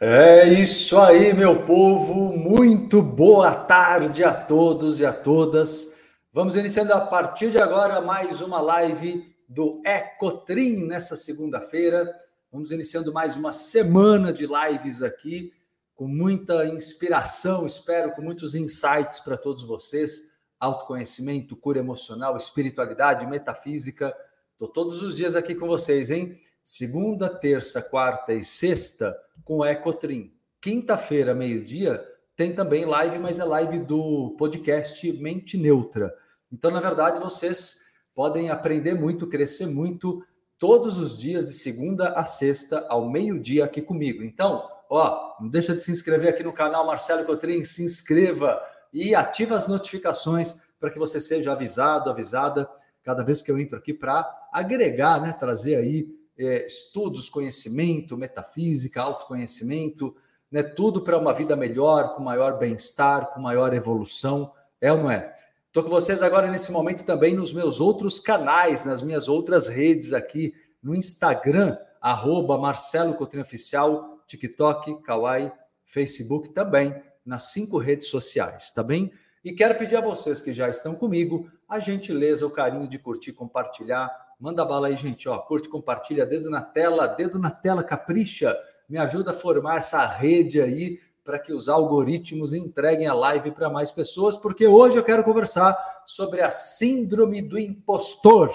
É isso aí, meu povo. Muito boa tarde a todos e a todas. Vamos iniciando a partir de agora mais uma live do Ecotrim nessa segunda-feira. Vamos iniciando mais uma semana de lives aqui com muita inspiração, espero, com muitos insights para todos vocês. Autoconhecimento, cura emocional, espiritualidade, metafísica. Estou todos os dias aqui com vocês, hein? Segunda, terça, quarta e sexta com Ecotrim. Quinta-feira, meio-dia, tem também live, mas é live do podcast Mente Neutra. Então, na verdade, vocês podem aprender muito, crescer muito todos os dias, de segunda a sexta, ao meio-dia, aqui comigo. Então, ó, não deixa de se inscrever aqui no canal Marcelo Cotrim, se inscreva e ative as notificações para que você seja avisado, avisada cada vez que eu entro aqui para agregar, né, trazer aí é, estudos, conhecimento, metafísica, autoconhecimento, né, tudo para uma vida melhor, com maior bem-estar, com maior evolução, é ou não é? Estou com vocês agora nesse momento também nos meus outros canais, nas minhas outras redes aqui, no Instagram, arroba Marcelo Coutinho Oficial, TikTok, Kawaii, Facebook também, nas cinco redes sociais, tá bem? E quero pedir a vocês que já estão comigo a gentileza, o carinho de curtir, compartilhar, Manda bala aí, gente. Ó, curte, compartilha, dedo na tela, dedo na tela, capricha. Me ajuda a formar essa rede aí para que os algoritmos entreguem a live para mais pessoas, porque hoje eu quero conversar sobre a síndrome do impostor.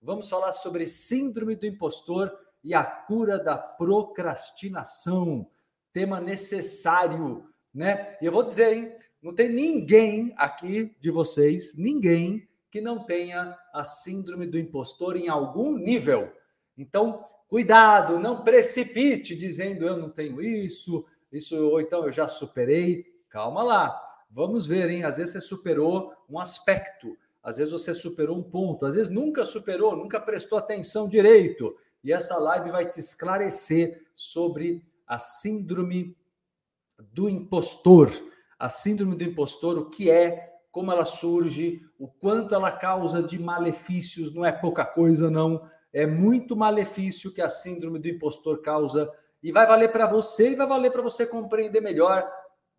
Vamos falar sobre síndrome do impostor e a cura da procrastinação. Tema necessário, né? E eu vou dizer, hein? Não tem ninguém aqui de vocês, ninguém que não tenha a síndrome do impostor em algum nível. Então, cuidado, não precipite dizendo eu não tenho isso, isso ou então eu já superei. Calma lá. Vamos ver, hein? Às vezes você superou um aspecto, às vezes você superou um ponto, às vezes nunca superou, nunca prestou atenção direito. E essa live vai te esclarecer sobre a síndrome do impostor. A síndrome do impostor, o que é, como ela surge, o quanto ela causa de malefícios, não é pouca coisa, não. É muito malefício que a síndrome do impostor causa e vai valer para você e vai valer para você compreender melhor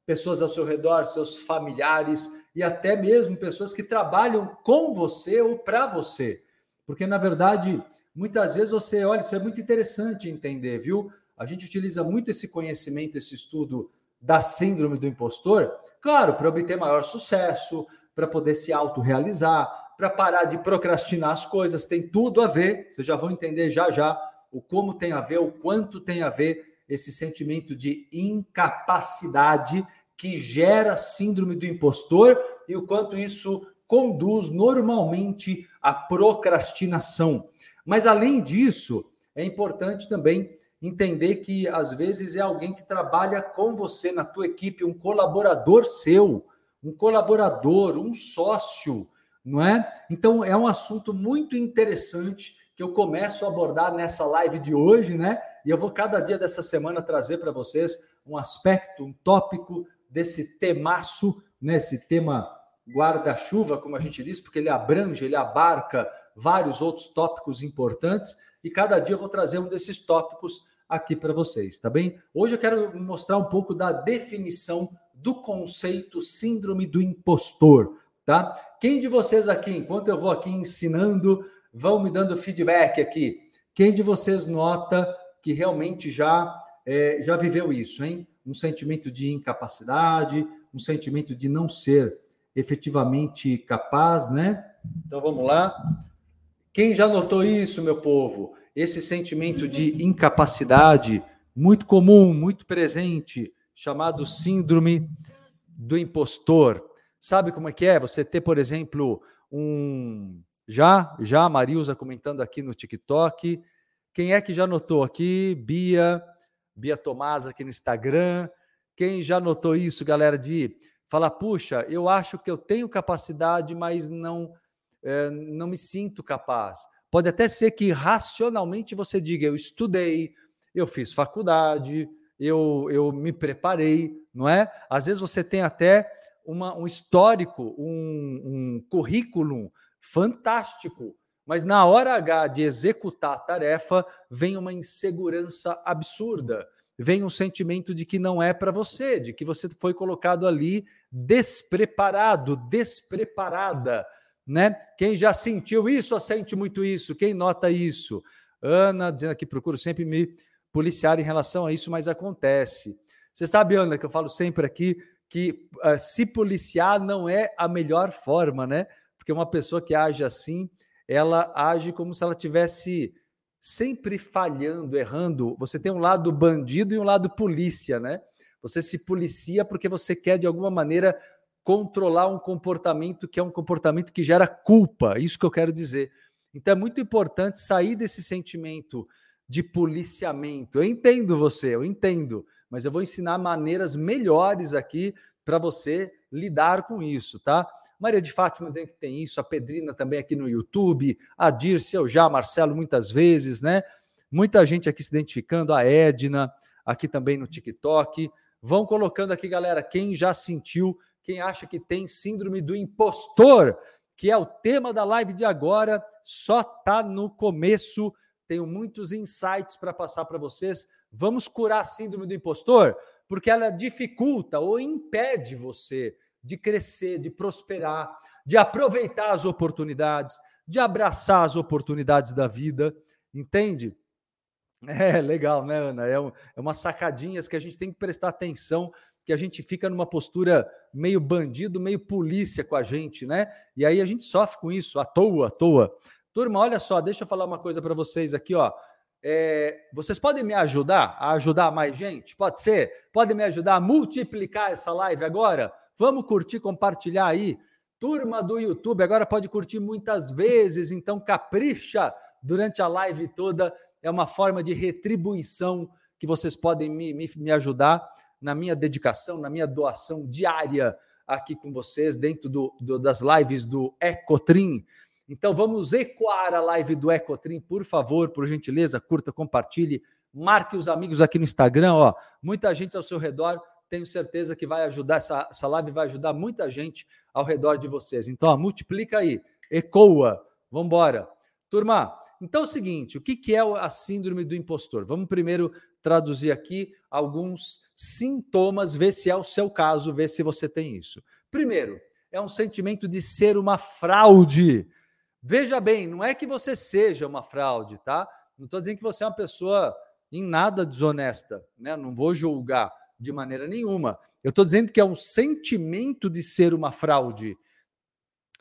pessoas ao seu redor, seus familiares e até mesmo pessoas que trabalham com você ou para você. Porque na verdade, muitas vezes você, olha, isso é muito interessante entender, viu? A gente utiliza muito esse conhecimento, esse estudo da síndrome do impostor, Claro, para obter maior sucesso, para poder se autorrealizar, para parar de procrastinar as coisas, tem tudo a ver. Vocês já vão entender já já o como tem a ver, o quanto tem a ver esse sentimento de incapacidade que gera síndrome do impostor e o quanto isso conduz normalmente à procrastinação. Mas além disso, é importante também entender que às vezes é alguém que trabalha com você na tua equipe, um colaborador seu, um colaborador, um sócio, não é? Então é um assunto muito interessante que eu começo a abordar nessa live de hoje, né? E eu vou cada dia dessa semana trazer para vocês um aspecto, um tópico desse temaço, né? tema guarda-chuva, como a gente diz, porque ele abrange, ele abarca vários outros tópicos importantes, e cada dia eu vou trazer um desses tópicos aqui para vocês, tá bem? Hoje eu quero mostrar um pouco da definição do conceito síndrome do impostor, tá? Quem de vocês aqui, enquanto eu vou aqui ensinando, vão me dando feedback aqui? Quem de vocês nota que realmente já é, já viveu isso, hein? Um sentimento de incapacidade, um sentimento de não ser efetivamente capaz, né? Então vamos lá. Quem já notou isso, meu povo? esse sentimento de incapacidade muito comum, muito presente, chamado síndrome do impostor. Sabe como é que é? Você ter, por exemplo, um já, já a Marilza comentando aqui no TikTok. Quem é que já notou aqui? Bia, Bia Tomás aqui no Instagram. Quem já notou isso, galera, de falar, puxa, eu acho que eu tenho capacidade, mas não, é, não me sinto capaz. Pode até ser que racionalmente você diga: eu estudei, eu fiz faculdade, eu, eu me preparei, não é? Às vezes você tem até uma, um histórico, um, um currículo fantástico, mas na hora H de executar a tarefa, vem uma insegurança absurda, vem um sentimento de que não é para você, de que você foi colocado ali despreparado, despreparada, né? Quem já sentiu isso ou sente muito isso? Quem nota isso? Ana dizendo aqui, procuro sempre me policiar em relação a isso, mas acontece. Você sabe, Ana, que eu falo sempre aqui que uh, se policiar não é a melhor forma, né? Porque uma pessoa que age assim, ela age como se ela tivesse sempre falhando, errando. Você tem um lado bandido e um lado polícia, né? Você se policia porque você quer, de alguma maneira, controlar um comportamento que é um comportamento que gera culpa. Isso que eu quero dizer. Então é muito importante sair desse sentimento de policiamento. Eu entendo você, eu entendo, mas eu vou ensinar maneiras melhores aqui para você lidar com isso, tá? Maria de Fátima dizendo que tem isso, a Pedrina também aqui no YouTube, a Dirce, eu já, Marcelo muitas vezes, né? Muita gente aqui se identificando, a Edna, aqui também no TikTok. Vão colocando aqui, galera, quem já sentiu, quem acha que tem síndrome do impostor, que é o tema da live de agora, só tá no começo. Tenho muitos insights para passar para vocês. Vamos curar a síndrome do impostor, porque ela dificulta ou impede você de crescer, de prosperar, de aproveitar as oportunidades, de abraçar as oportunidades da vida, entende? É legal, né, Ana? É, um, é umas sacadinhas que a gente tem que prestar atenção, que a gente fica numa postura meio bandido, meio polícia com a gente, né? E aí a gente sofre com isso, à toa, à toa. Turma, olha só, deixa eu falar uma coisa para vocês aqui, ó. É, vocês podem me ajudar a ajudar mais gente? Pode ser? Podem me ajudar a multiplicar essa live agora? Vamos curtir, compartilhar aí. Turma do YouTube, agora pode curtir muitas vezes, então capricha durante a live toda é uma forma de retribuição que vocês podem me, me, me ajudar na minha dedicação, na minha doação diária aqui com vocês, dentro do, do, das lives do Ecotrim. Então vamos ecoar a live do Ecotrim, por favor, por gentileza, curta, compartilhe, marque os amigos aqui no Instagram, ó, muita gente ao seu redor, tenho certeza que vai ajudar, essa, essa live vai ajudar muita gente ao redor de vocês. Então, ó, multiplica aí, ecoa, vamos embora. Turma, então é o seguinte: o que é a síndrome do impostor? Vamos primeiro traduzir aqui alguns sintomas, ver se é o seu caso, ver se você tem isso. Primeiro, é um sentimento de ser uma fraude. Veja bem, não é que você seja uma fraude, tá? Não estou dizendo que você é uma pessoa em nada desonesta, né? Não vou julgar de maneira nenhuma. Eu estou dizendo que é um sentimento de ser uma fraude.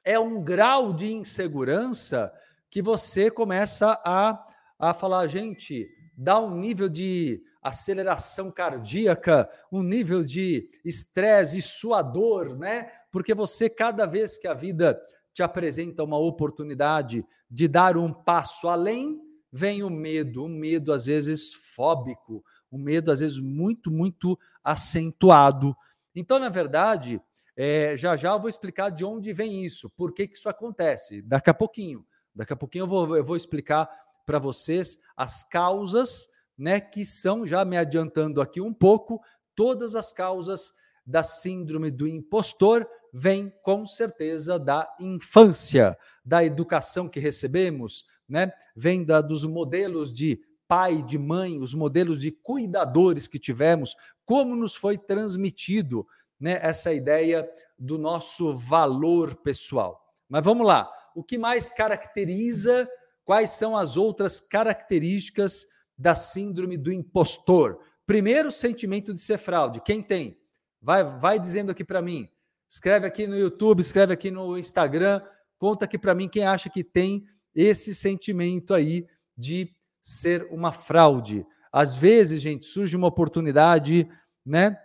É um grau de insegurança que você começa a, a falar, gente, dá um nível de aceleração cardíaca, um nível de estresse suador, né? Porque você, cada vez que a vida te apresenta uma oportunidade de dar um passo além, vem o medo, um medo às vezes fóbico, um medo às vezes muito, muito acentuado. Então, na verdade, é, já já eu vou explicar de onde vem isso, por que, que isso acontece, daqui a pouquinho. Daqui a pouquinho eu vou, eu vou explicar para vocês as causas, né, que são, já me adiantando aqui um pouco, todas as causas da síndrome do impostor vêm com certeza da infância, da educação que recebemos, né? Vem da, dos modelos de pai, de mãe, os modelos de cuidadores que tivemos, como nos foi transmitido, né, essa ideia do nosso valor pessoal. Mas vamos lá o que mais caracteriza, quais são as outras características da síndrome do impostor. Primeiro, sentimento de ser fraude. Quem tem? Vai, vai dizendo aqui para mim. Escreve aqui no YouTube, escreve aqui no Instagram, conta aqui para mim quem acha que tem esse sentimento aí de ser uma fraude. Às vezes, gente, surge uma oportunidade, né,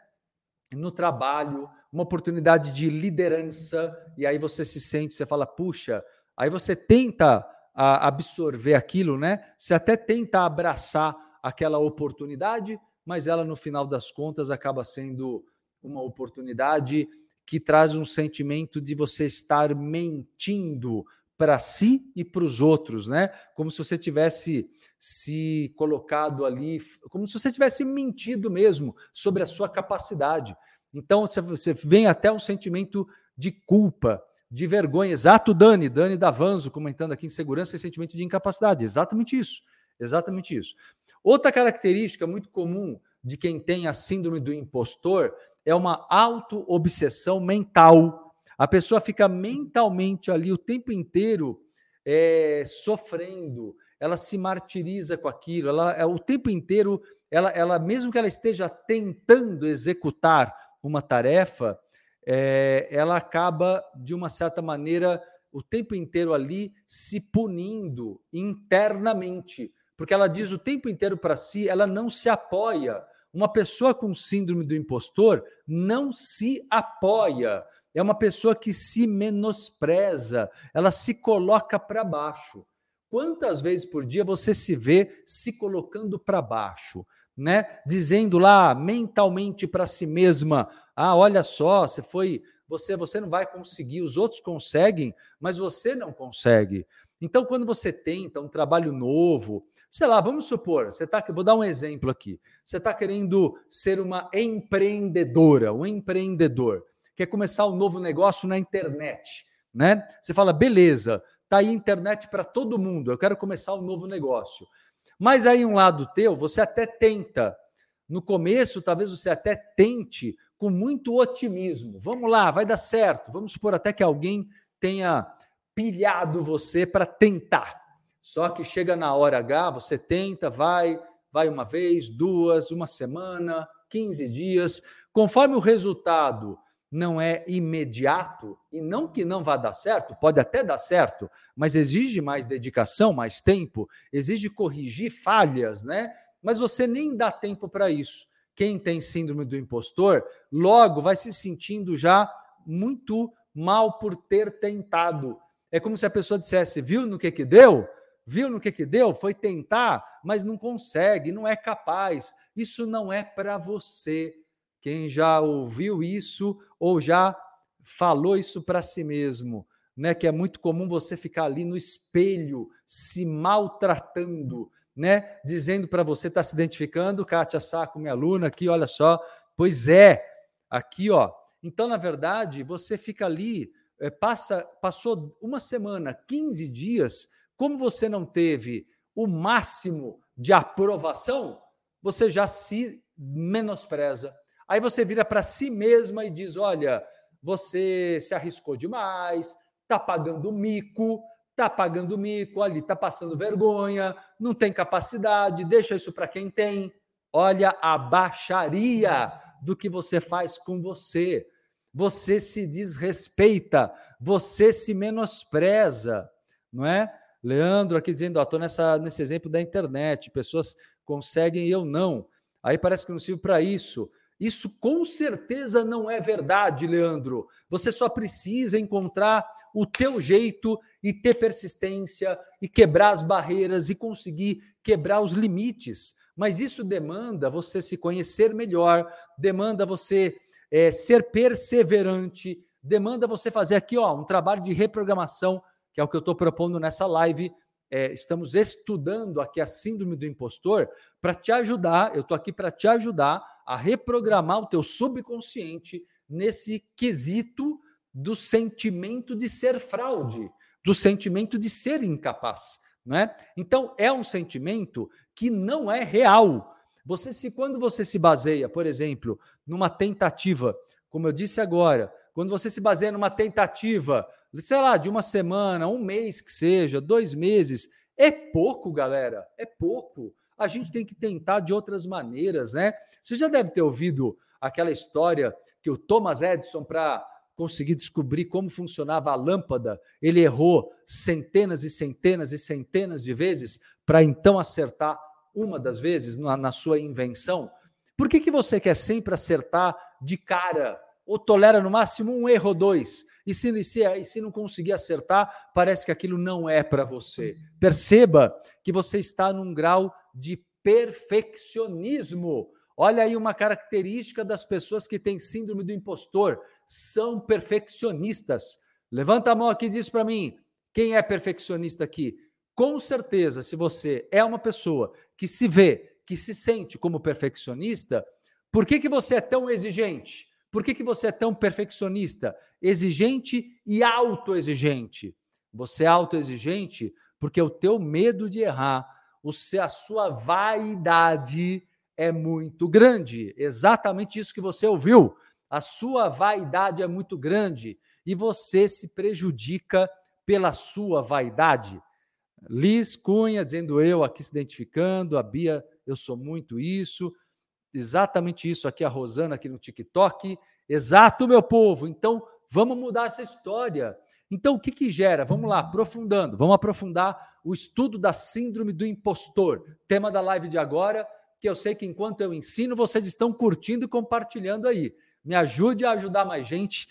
no trabalho, uma oportunidade de liderança, e aí você se sente, você fala, puxa, Aí você tenta absorver aquilo, né? Você até tenta abraçar aquela oportunidade, mas ela no final das contas acaba sendo uma oportunidade que traz um sentimento de você estar mentindo para si e para os outros, né? Como se você tivesse se colocado ali, como se você tivesse mentido mesmo sobre a sua capacidade. Então você vem até um sentimento de culpa de vergonha. Exato, Dani, Dani Davanzo comentando aqui em segurança e sentimento de incapacidade. Exatamente isso. Exatamente isso. Outra característica muito comum de quem tem a síndrome do impostor é uma auto-obsessão mental. A pessoa fica mentalmente ali o tempo inteiro é, sofrendo, ela se martiriza com aquilo, ela é, o tempo inteiro, ela, ela, mesmo que ela esteja tentando executar uma tarefa, é, ela acaba, de uma certa maneira, o tempo inteiro ali se punindo internamente, porque ela diz o tempo inteiro para si, ela não se apoia. Uma pessoa com síndrome do impostor não se apoia. É uma pessoa que se menospreza, ela se coloca para baixo. Quantas vezes por dia você se vê se colocando para baixo, né? Dizendo lá mentalmente para si mesma: "Ah, olha só, você foi, você você não vai conseguir, os outros conseguem, mas você não consegue". Então, quando você tenta um trabalho novo, sei lá, vamos supor, você tá, vou dar um exemplo aqui. Você está querendo ser uma empreendedora, um empreendedor, quer começar um novo negócio na internet, né? Você fala, beleza, tá aí internet para todo mundo, eu quero começar um novo negócio. Mas aí um lado teu, você até tenta. No começo, talvez você até tente com muito otimismo. Vamos lá, vai dar certo. Vamos supor até que alguém tenha pilhado você para tentar. Só que chega na hora H, você tenta, vai, vai uma vez, duas, uma semana, 15 dias. Conforme o resultado não é imediato, e não que não vá dar certo, pode até dar certo, mas exige mais dedicação, mais tempo, exige corrigir falhas, né? Mas você nem dá tempo para isso. Quem tem síndrome do impostor, logo vai se sentindo já muito mal por ter tentado. É como se a pessoa dissesse: viu no que que deu? Viu no que que deu? Foi tentar, mas não consegue, não é capaz. Isso não é para você. Quem já ouviu isso ou já falou isso para si mesmo, né? Que é muito comum você ficar ali no espelho se maltratando, né? Dizendo para você, está se identificando, Kátia Saco, minha aluna aqui, olha só. Pois é, aqui, ó. Então, na verdade, você fica ali, é, passa, passou uma semana, 15 dias, como você não teve o máximo de aprovação, você já se menospreza, Aí você vira para si mesma e diz: olha, você se arriscou demais, está pagando mico, está pagando mico, ali está passando vergonha, não tem capacidade, deixa isso para quem tem. Olha a baixaria do que você faz com você. Você se desrespeita, você se menospreza, não é? Leandro aqui dizendo, estou nesse exemplo da internet, pessoas conseguem e eu não. Aí parece que não sirvo para isso. Isso com certeza não é verdade, Leandro. Você só precisa encontrar o teu jeito e ter persistência e quebrar as barreiras e conseguir quebrar os limites. Mas isso demanda você se conhecer melhor, demanda você é, ser perseverante, demanda você fazer aqui ó, um trabalho de reprogramação, que é o que eu estou propondo nessa live. É, estamos estudando aqui a síndrome do impostor para te ajudar. Eu estou aqui para te ajudar a reprogramar o teu subconsciente nesse quesito do sentimento de ser fraude, do sentimento de ser incapaz, né? Então é um sentimento que não é real. Você se quando você se baseia, por exemplo, numa tentativa, como eu disse agora, quando você se baseia numa tentativa, sei lá, de uma semana, um mês que seja, dois meses, é pouco, galera, é pouco a gente tem que tentar de outras maneiras, né? Você já deve ter ouvido aquela história que o Thomas Edison, para conseguir descobrir como funcionava a lâmpada, ele errou centenas e centenas e centenas de vezes para então acertar uma das vezes na, na sua invenção. Por que, que você quer sempre acertar de cara? Ou tolera no máximo um erro ou dois? E se, se, e se não conseguir acertar, parece que aquilo não é para você. Perceba que você está num grau de perfeccionismo. Olha aí uma característica das pessoas que têm síndrome do impostor: são perfeccionistas. Levanta a mão aqui e diz para mim: quem é perfeccionista aqui? Com certeza, se você é uma pessoa que se vê, que se sente como perfeccionista, por que, que você é tão exigente? Por que, que você é tão perfeccionista, exigente e autoexigente? Você é autoexigente porque o teu medo de errar, o a sua vaidade é muito grande. Exatamente isso que você ouviu. A sua vaidade é muito grande e você se prejudica pela sua vaidade. Liz Cunha dizendo eu aqui se identificando, a Bia, eu sou muito isso. Exatamente isso aqui a Rosana aqui no TikTok. Exato, meu povo. Então, vamos mudar essa história. Então, o que que gera? Vamos lá, aprofundando. Vamos aprofundar o estudo da síndrome do impostor. Tema da live de agora, que eu sei que enquanto eu ensino, vocês estão curtindo e compartilhando aí. Me ajude a ajudar mais gente.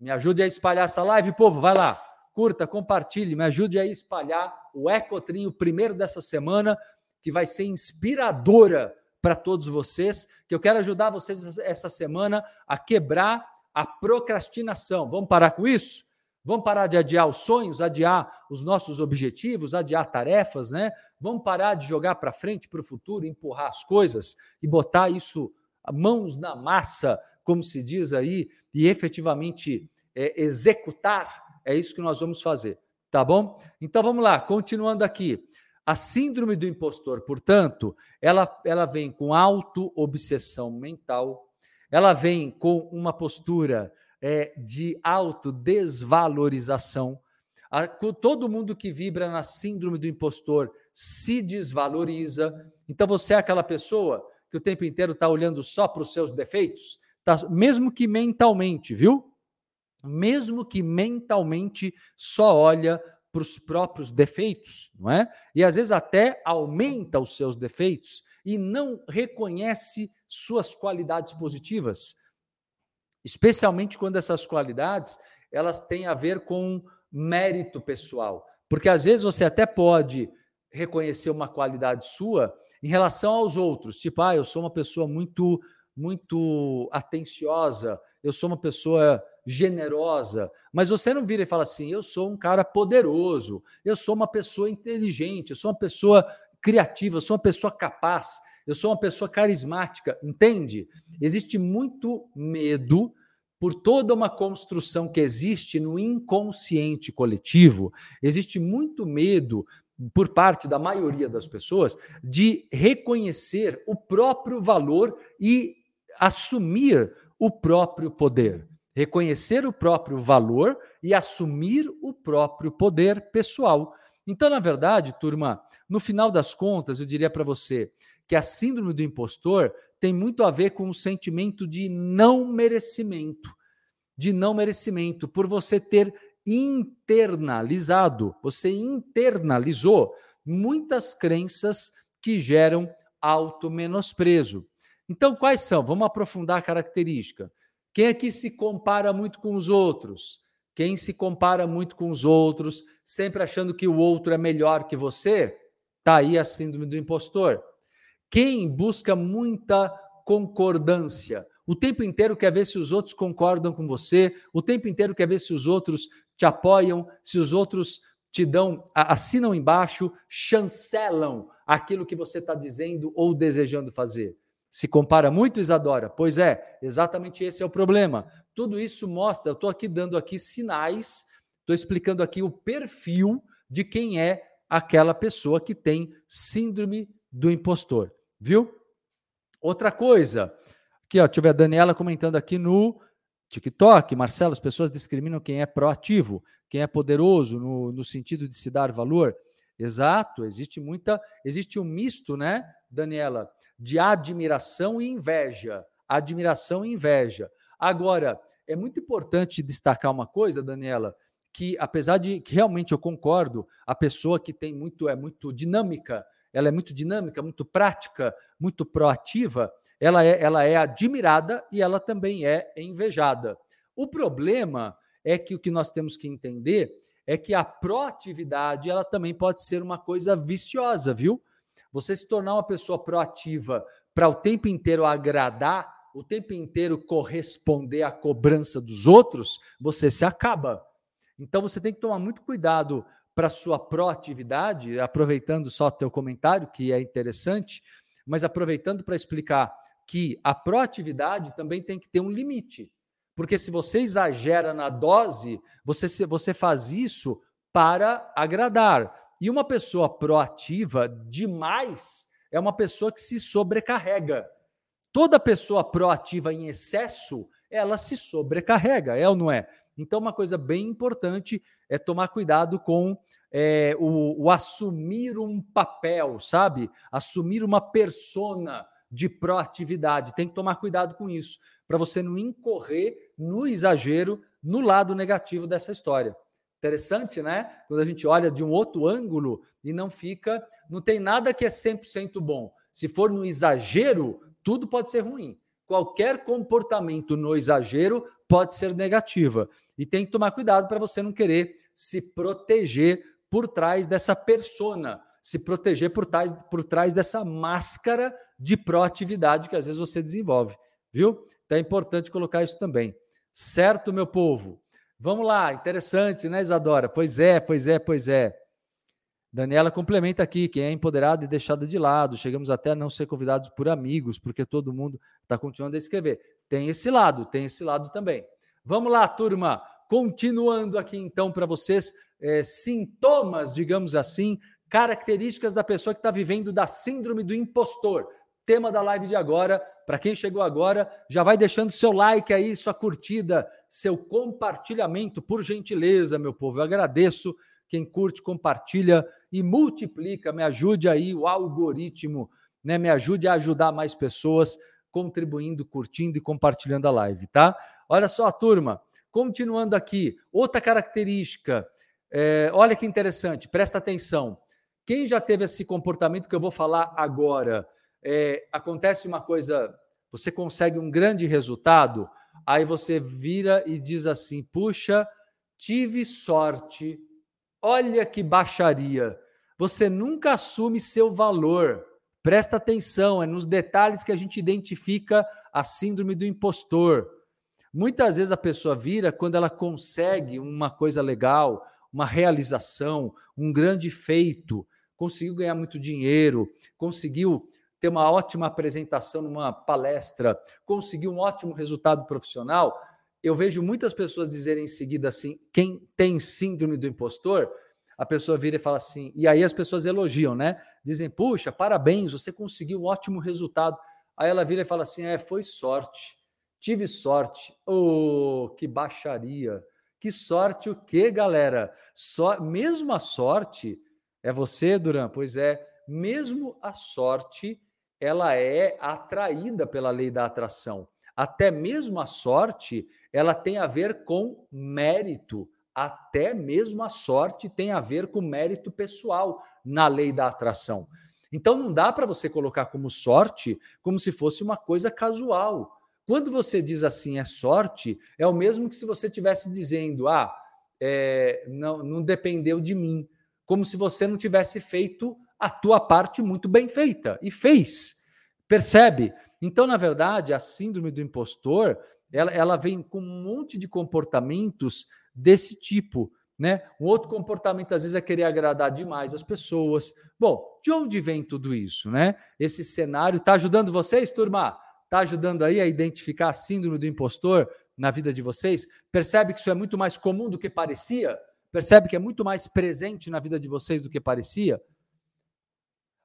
Me ajude a espalhar essa live, povo. Vai lá, curta, compartilhe, me ajude a espalhar o Ecotrim, o primeiro dessa semana, que vai ser inspiradora para todos vocês, que eu quero ajudar vocês essa semana a quebrar a procrastinação. Vamos parar com isso? Vamos parar de adiar os sonhos, adiar os nossos objetivos, adiar tarefas, né? Vamos parar de jogar para frente, para o futuro, empurrar as coisas e botar isso mãos na massa, como se diz aí, e efetivamente é, executar. É isso que nós vamos fazer, tá bom? Então vamos lá, continuando aqui. A síndrome do impostor, portanto, ela, ela vem com auto-obsessão mental, ela vem com uma postura é, de autodesvalorização. A, todo mundo que vibra na síndrome do impostor se desvaloriza. Então você é aquela pessoa que o tempo inteiro está olhando só para os seus defeitos, tá, mesmo que mentalmente, viu? Mesmo que mentalmente só olha para os próprios defeitos, não é? E às vezes até aumenta os seus defeitos e não reconhece suas qualidades positivas, especialmente quando essas qualidades elas têm a ver com mérito pessoal, porque às vezes você até pode reconhecer uma qualidade sua em relação aos outros, tipo, ah, eu sou uma pessoa muito muito atenciosa, eu sou uma pessoa generosa, mas você não vira e fala assim: eu sou um cara poderoso, eu sou uma pessoa inteligente, eu sou uma pessoa criativa, eu sou uma pessoa capaz, eu sou uma pessoa carismática, entende? Existe muito medo por toda uma construção que existe no inconsciente coletivo, existe muito medo por parte da maioria das pessoas de reconhecer o próprio valor e assumir o próprio poder reconhecer o próprio valor e assumir o próprio poder pessoal. Então, na verdade, turma, no final das contas, eu diria para você que a síndrome do impostor tem muito a ver com o sentimento de não merecimento, de não merecimento, por você ter internalizado, você internalizou muitas crenças que geram auto-menosprezo. Então, quais são? Vamos aprofundar a característica. Quem aqui se compara muito com os outros? Quem se compara muito com os outros, sempre achando que o outro é melhor que você, tá aí a síndrome do impostor. Quem busca muita concordância, o tempo inteiro quer ver se os outros concordam com você, o tempo inteiro quer ver se os outros te apoiam, se os outros te dão, assinam embaixo, chancelam aquilo que você está dizendo ou desejando fazer. Se compara muito, Isadora? Pois é, exatamente esse é o problema. Tudo isso mostra, eu estou aqui dando aqui sinais, estou explicando aqui o perfil de quem é aquela pessoa que tem síndrome do impostor, viu? Outra coisa, aqui ó, tiver a Daniela comentando aqui no TikTok, Marcelo, as pessoas discriminam quem é proativo, quem é poderoso no, no sentido de se dar valor. Exato, existe muita, existe um misto, né, Daniela, de admiração e inveja. Admiração e inveja. Agora, é muito importante destacar uma coisa, Daniela, que apesar de que realmente eu concordo, a pessoa que tem muito é muito dinâmica, ela é muito dinâmica, muito prática, muito proativa, ela é, ela é admirada e ela também é invejada. O problema é que o que nós temos que entender é que a proatividade ela também pode ser uma coisa viciosa, viu? Você se tornar uma pessoa proativa para o tempo inteiro agradar, o tempo inteiro corresponder à cobrança dos outros, você se acaba. Então você tem que tomar muito cuidado para sua proatividade, aproveitando só teu comentário, que é interessante, mas aproveitando para explicar que a proatividade também tem que ter um limite. Porque se você exagera na dose, você, você faz isso para agradar. E uma pessoa proativa demais é uma pessoa que se sobrecarrega. Toda pessoa proativa em excesso, ela se sobrecarrega, é ou não é? Então, uma coisa bem importante é tomar cuidado com é, o, o, assumir um papel, sabe? Assumir uma persona de proatividade. Tem que tomar cuidado com isso, para você não incorrer no exagero, no lado negativo dessa história. Interessante, né? Quando a gente olha de um outro ângulo e não fica, não tem nada que é 100% bom. Se for no exagero, tudo pode ser ruim. Qualquer comportamento no exagero pode ser negativa. E tem que tomar cuidado para você não querer se proteger por trás dessa persona, se proteger por trás, por trás dessa máscara de proatividade que às vezes você desenvolve, viu? Então é importante colocar isso também. Certo, meu povo? Vamos lá, interessante, né, Isadora? Pois é, pois é, pois é. Daniela complementa aqui, quem é empoderado e deixado de lado, chegamos até a não ser convidados por amigos, porque todo mundo está continuando a escrever. Tem esse lado, tem esse lado também. Vamos lá, turma, continuando aqui então para vocês, é, sintomas, digamos assim, características da pessoa que está vivendo da síndrome do impostor. Tema da live de agora. Para quem chegou agora, já vai deixando seu like aí, sua curtida, seu compartilhamento, por gentileza, meu povo. Eu agradeço quem curte, compartilha e multiplica. Me ajude aí, o algoritmo, né? Me ajude a ajudar mais pessoas contribuindo, curtindo e compartilhando a live, tá? Olha só, turma. Continuando aqui, outra característica é, olha que interessante, presta atenção. Quem já teve esse comportamento que eu vou falar agora, é, acontece uma coisa, você consegue um grande resultado, aí você vira e diz assim: puxa, tive sorte, olha que baixaria. Você nunca assume seu valor. Presta atenção, é nos detalhes que a gente identifica a síndrome do impostor. Muitas vezes a pessoa vira quando ela consegue uma coisa legal, uma realização, um grande feito, conseguiu ganhar muito dinheiro, conseguiu ter uma ótima apresentação numa palestra, conseguiu um ótimo resultado profissional, eu vejo muitas pessoas dizerem em seguida assim: quem tem síndrome do impostor, a pessoa vira e fala assim, e aí as pessoas elogiam, né? Dizem, puxa, parabéns, você conseguiu um ótimo resultado. Aí ela vira e fala assim: é, foi sorte, tive sorte. Oh, que baixaria! Que sorte o quê, galera? Só, mesmo a sorte é você, Duran? Pois é, mesmo a sorte, ela é atraída pela lei da atração. Até mesmo a sorte, ela tem a ver com mérito. Até mesmo a sorte tem a ver com mérito pessoal na lei da atração. Então não dá para você colocar como sorte como se fosse uma coisa casual. Quando você diz assim é sorte, é o mesmo que se você estivesse dizendo, ah, é, não, não dependeu de mim, como se você não tivesse feito a tua parte muito bem feita e fez. Percebe? Então, na verdade, a síndrome do impostor, ela, ela vem com um monte de comportamentos desse tipo. Né? Um outro comportamento, às vezes, é querer agradar demais as pessoas. Bom, de onde vem tudo isso? Né? Esse cenário está ajudando vocês, turma? Está ajudando aí a identificar a síndrome do impostor na vida de vocês? Percebe que isso é muito mais comum do que parecia? Percebe que é muito mais presente na vida de vocês do que parecia?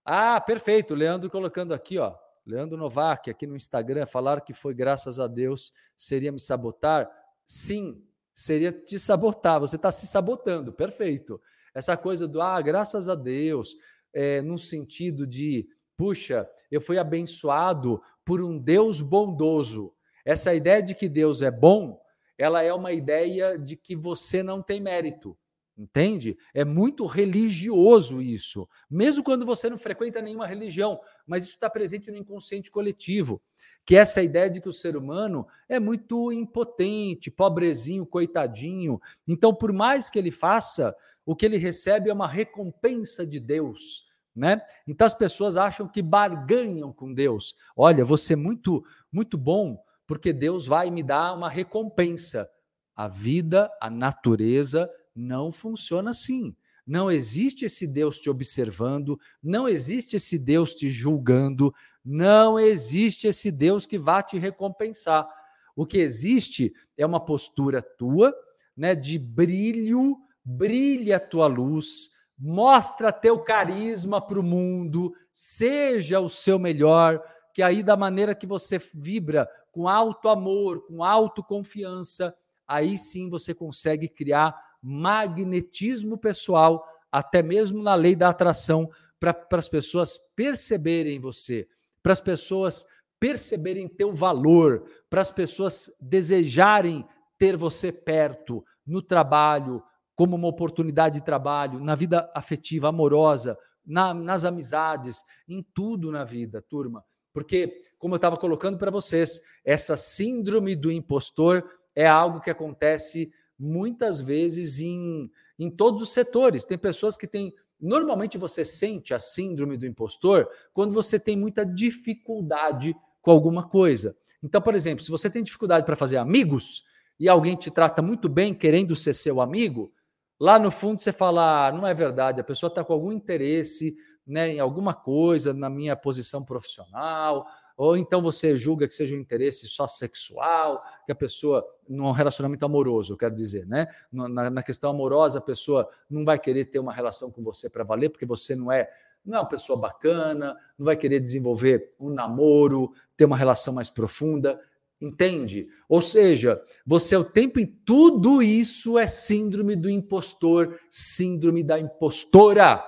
Ah, perfeito. Leandro colocando aqui, ó. Leandro Novak, aqui no Instagram, falar que foi graças a Deus seria me sabotar? Sim, seria te sabotar. Você está se sabotando, perfeito. Essa coisa do, ah, graças a Deus, é, no sentido de, puxa, eu fui abençoado por um Deus bondoso. Essa ideia de que Deus é bom, ela é uma ideia de que você não tem mérito. Entende? É muito religioso isso, mesmo quando você não frequenta nenhuma religião, mas isso está presente no inconsciente coletivo, que essa ideia de que o ser humano é muito impotente, pobrezinho, coitadinho. Então, por mais que ele faça, o que ele recebe é uma recompensa de Deus. Né? Então as pessoas acham que barganham com Deus. Olha, você é muito muito bom, porque Deus vai me dar uma recompensa. A vida, a natureza não funciona assim. Não existe esse Deus te observando, não existe esse Deus te julgando, não existe esse Deus que vá te recompensar. O que existe é uma postura tua, né, de brilho, brilha a tua luz, mostra teu carisma para o mundo, seja o seu melhor, que aí da maneira que você vibra com alto amor, com autoconfiança, aí sim você consegue criar magnetismo pessoal, até mesmo na lei da atração, para as pessoas perceberem você, para as pessoas perceberem teu valor, para as pessoas desejarem ter você perto no trabalho, como uma oportunidade de trabalho, na vida afetiva, amorosa, na, nas amizades, em tudo na vida, turma. Porque, como eu estava colocando para vocês, essa síndrome do impostor é algo que acontece muitas vezes em, em todos os setores. Tem pessoas que têm. Normalmente você sente a síndrome do impostor quando você tem muita dificuldade com alguma coisa. Então, por exemplo, se você tem dificuldade para fazer amigos e alguém te trata muito bem querendo ser seu amigo, lá no fundo você fala: ah, não é verdade, a pessoa está com algum interesse né, em alguma coisa na minha posição profissional, ou então você julga que seja um interesse só sexual, que a pessoa, num relacionamento amoroso, eu quero dizer, né? Na, na questão amorosa, a pessoa não vai querer ter uma relação com você para valer, porque você não é, não é uma pessoa bacana, não vai querer desenvolver um namoro, ter uma relação mais profunda. Entende? Ou seja, você o tempo em tudo isso é síndrome do impostor, síndrome da impostora.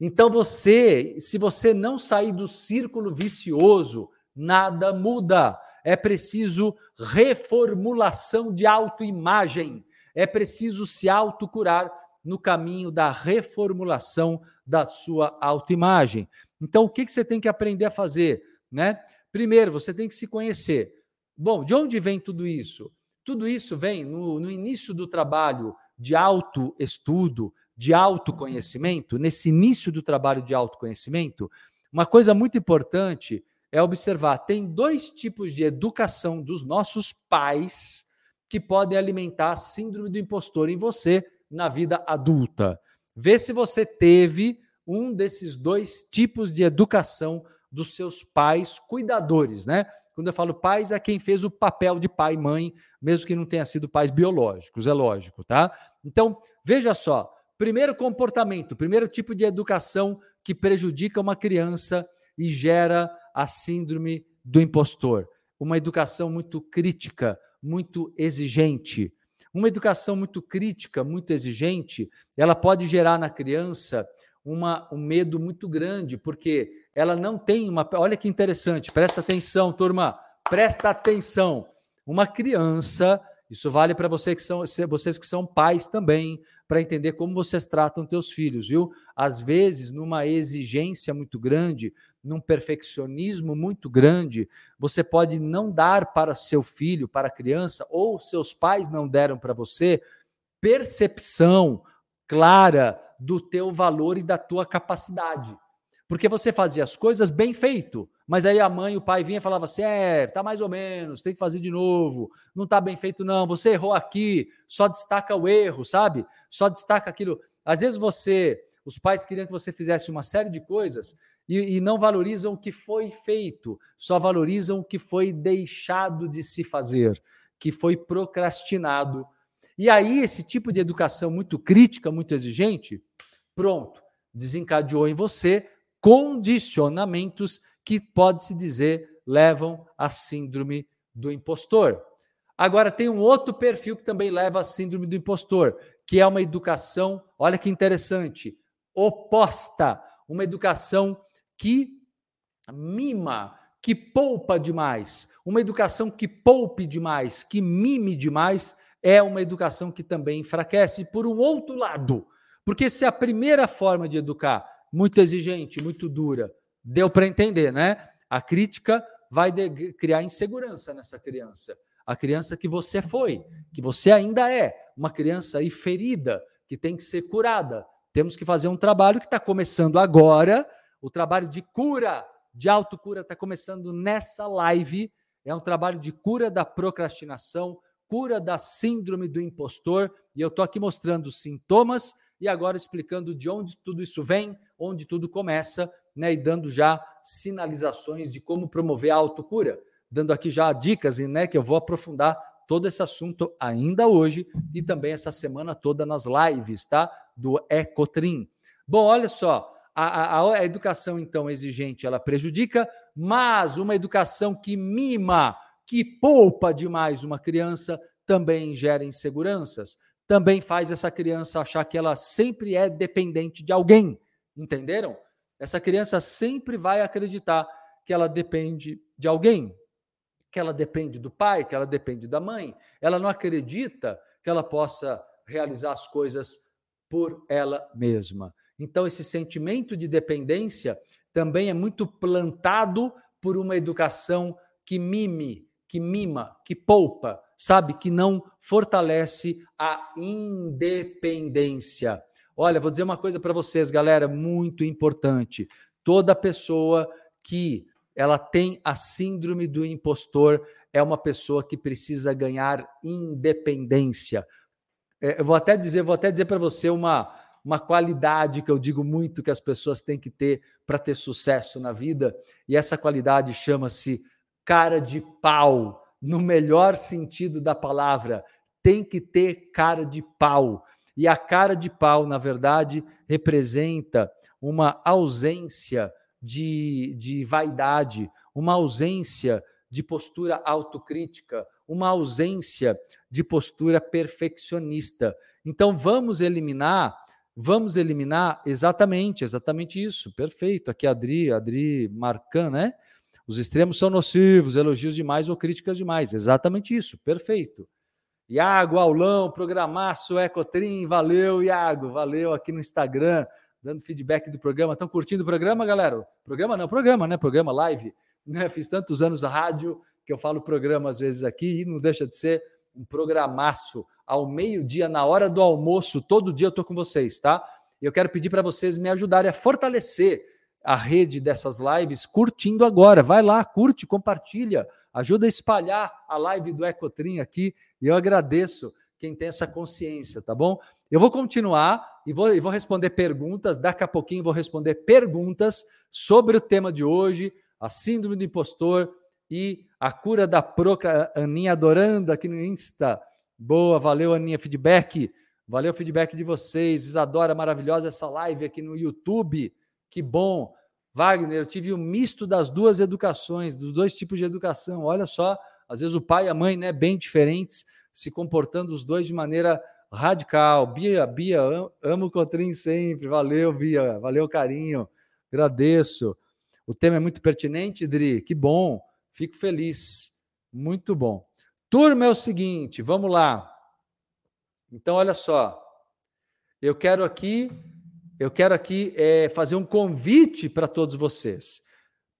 Então você, se você não sair do círculo vicioso, nada muda. É preciso reformulação de autoimagem. É preciso se autocurar no caminho da reformulação da sua autoimagem. Então, o que você tem que aprender a fazer? Né? Primeiro, você tem que se conhecer. Bom, de onde vem tudo isso? Tudo isso vem no, no início do trabalho de autoestudo, de autoconhecimento, nesse início do trabalho de autoconhecimento, uma coisa muito importante é observar: tem dois tipos de educação dos nossos pais que podem alimentar a síndrome do impostor em você na vida adulta. Vê se você teve um desses dois tipos de educação dos seus pais cuidadores, né? Quando eu falo pais, é quem fez o papel de pai e mãe, mesmo que não tenha sido pais biológicos, é lógico, tá? Então, veja só, Primeiro comportamento, primeiro tipo de educação que prejudica uma criança e gera a síndrome do impostor. Uma educação muito crítica, muito exigente. Uma educação muito crítica, muito exigente, ela pode gerar na criança uma, um medo muito grande, porque ela não tem uma. Olha que interessante, presta atenção, turma, presta atenção. Uma criança, isso vale para você que são, vocês que são pais também, para entender como vocês tratam teus filhos, viu? Às vezes, numa exigência muito grande, num perfeccionismo muito grande, você pode não dar para seu filho, para a criança, ou seus pais não deram para você percepção clara do teu valor e da tua capacidade. Porque você fazia as coisas bem feito, mas aí a mãe e o pai vinha e falava assim: é, tá mais ou menos, tem que fazer de novo, não tá bem feito, não, você errou aqui, só destaca o erro, sabe? Só destaca aquilo. Às vezes você, os pais queriam que você fizesse uma série de coisas e, e não valorizam o que foi feito, só valorizam o que foi deixado de se fazer, que foi procrastinado. E aí, esse tipo de educação muito crítica, muito exigente, pronto, desencadeou em você condicionamentos que, pode-se dizer, levam à síndrome do impostor. Agora, tem um outro perfil que também leva à síndrome do impostor, que é uma educação, olha que interessante, oposta, uma educação que mima, que poupa demais. Uma educação que poupe demais, que mime demais, é uma educação que também enfraquece por um outro lado. Porque se a primeira forma de educar muito exigente, muito dura. Deu para entender, né? A crítica vai criar insegurança nessa criança. A criança que você foi, que você ainda é, uma criança aí ferida, que tem que ser curada. Temos que fazer um trabalho que está começando agora, o trabalho de cura, de autocura, está começando nessa live. É um trabalho de cura da procrastinação, cura da síndrome do impostor. E eu estou aqui mostrando os sintomas e agora explicando de onde tudo isso vem, onde tudo começa, né, e dando já sinalizações de como promover a autocura. dando aqui já dicas, né, que eu vou aprofundar todo esse assunto ainda hoje e também essa semana toda nas lives, tá? Do Ecotrim. Bom, olha só, a, a, a educação então exigente ela prejudica, mas uma educação que mima, que poupa demais uma criança também gera inseguranças, também faz essa criança achar que ela sempre é dependente de alguém, entenderam? Essa criança sempre vai acreditar que ela depende de alguém, que ela depende do pai, que ela depende da mãe. Ela não acredita que ela possa realizar as coisas por ela mesma. Então, esse sentimento de dependência também é muito plantado por uma educação que mime, que mima, que poupa, sabe? Que não fortalece a independência. Olha, vou dizer uma coisa para vocês, galera, muito importante. Toda pessoa que ela tem a síndrome do impostor é uma pessoa que precisa ganhar independência. É, eu vou até dizer, vou até dizer para você uma uma qualidade que eu digo muito que as pessoas têm que ter para ter sucesso na vida, e essa qualidade chama-se cara de pau, no melhor sentido da palavra. Tem que ter cara de pau. E a cara de pau, na verdade, representa uma ausência de, de vaidade, uma ausência de postura autocrítica, uma ausência de postura perfeccionista. Então, vamos eliminar, vamos eliminar exatamente, exatamente isso. Perfeito. Aqui, Adri, Adri Marcan, né? Os extremos são nocivos, elogios demais ou críticas demais. Exatamente isso. Perfeito. Iago, Aulão, programaço, Ecotrim, valeu, Iago, valeu aqui no Instagram, dando feedback do programa. Estão curtindo o programa, galera? Programa não, programa, né? Programa live. Né? Fiz tantos anos rádio que eu falo programa às vezes aqui e não deixa de ser um programaço ao meio-dia, na hora do almoço, todo dia eu estou com vocês, tá? Eu quero pedir para vocês me ajudarem a fortalecer a rede dessas lives curtindo agora. Vai lá, curte, compartilha, ajuda a espalhar a live do Ecotrim aqui e eu agradeço quem tem essa consciência, tá bom? Eu vou continuar e vou, e vou responder perguntas. Daqui a pouquinho vou responder perguntas sobre o tema de hoje, a síndrome do impostor e a cura da proca. Aninha adorando aqui no Insta. Boa, valeu, Aninha, feedback. Valeu o feedback de vocês. Isadora, maravilhosa essa live aqui no YouTube. Que bom. Wagner, eu tive o um misto das duas educações, dos dois tipos de educação. Olha só, às vezes o pai e a mãe, né, bem diferentes, se comportando os dois de maneira radical. Bia, Bia, amo o Cotrim sempre. Valeu, Bia. Valeu, carinho. Agradeço. O tema é muito pertinente, Dri. Que bom. Fico feliz. Muito bom. Turma, é o seguinte, vamos lá. Então, olha só. Eu quero aqui eu quero aqui é, fazer um convite para todos vocês.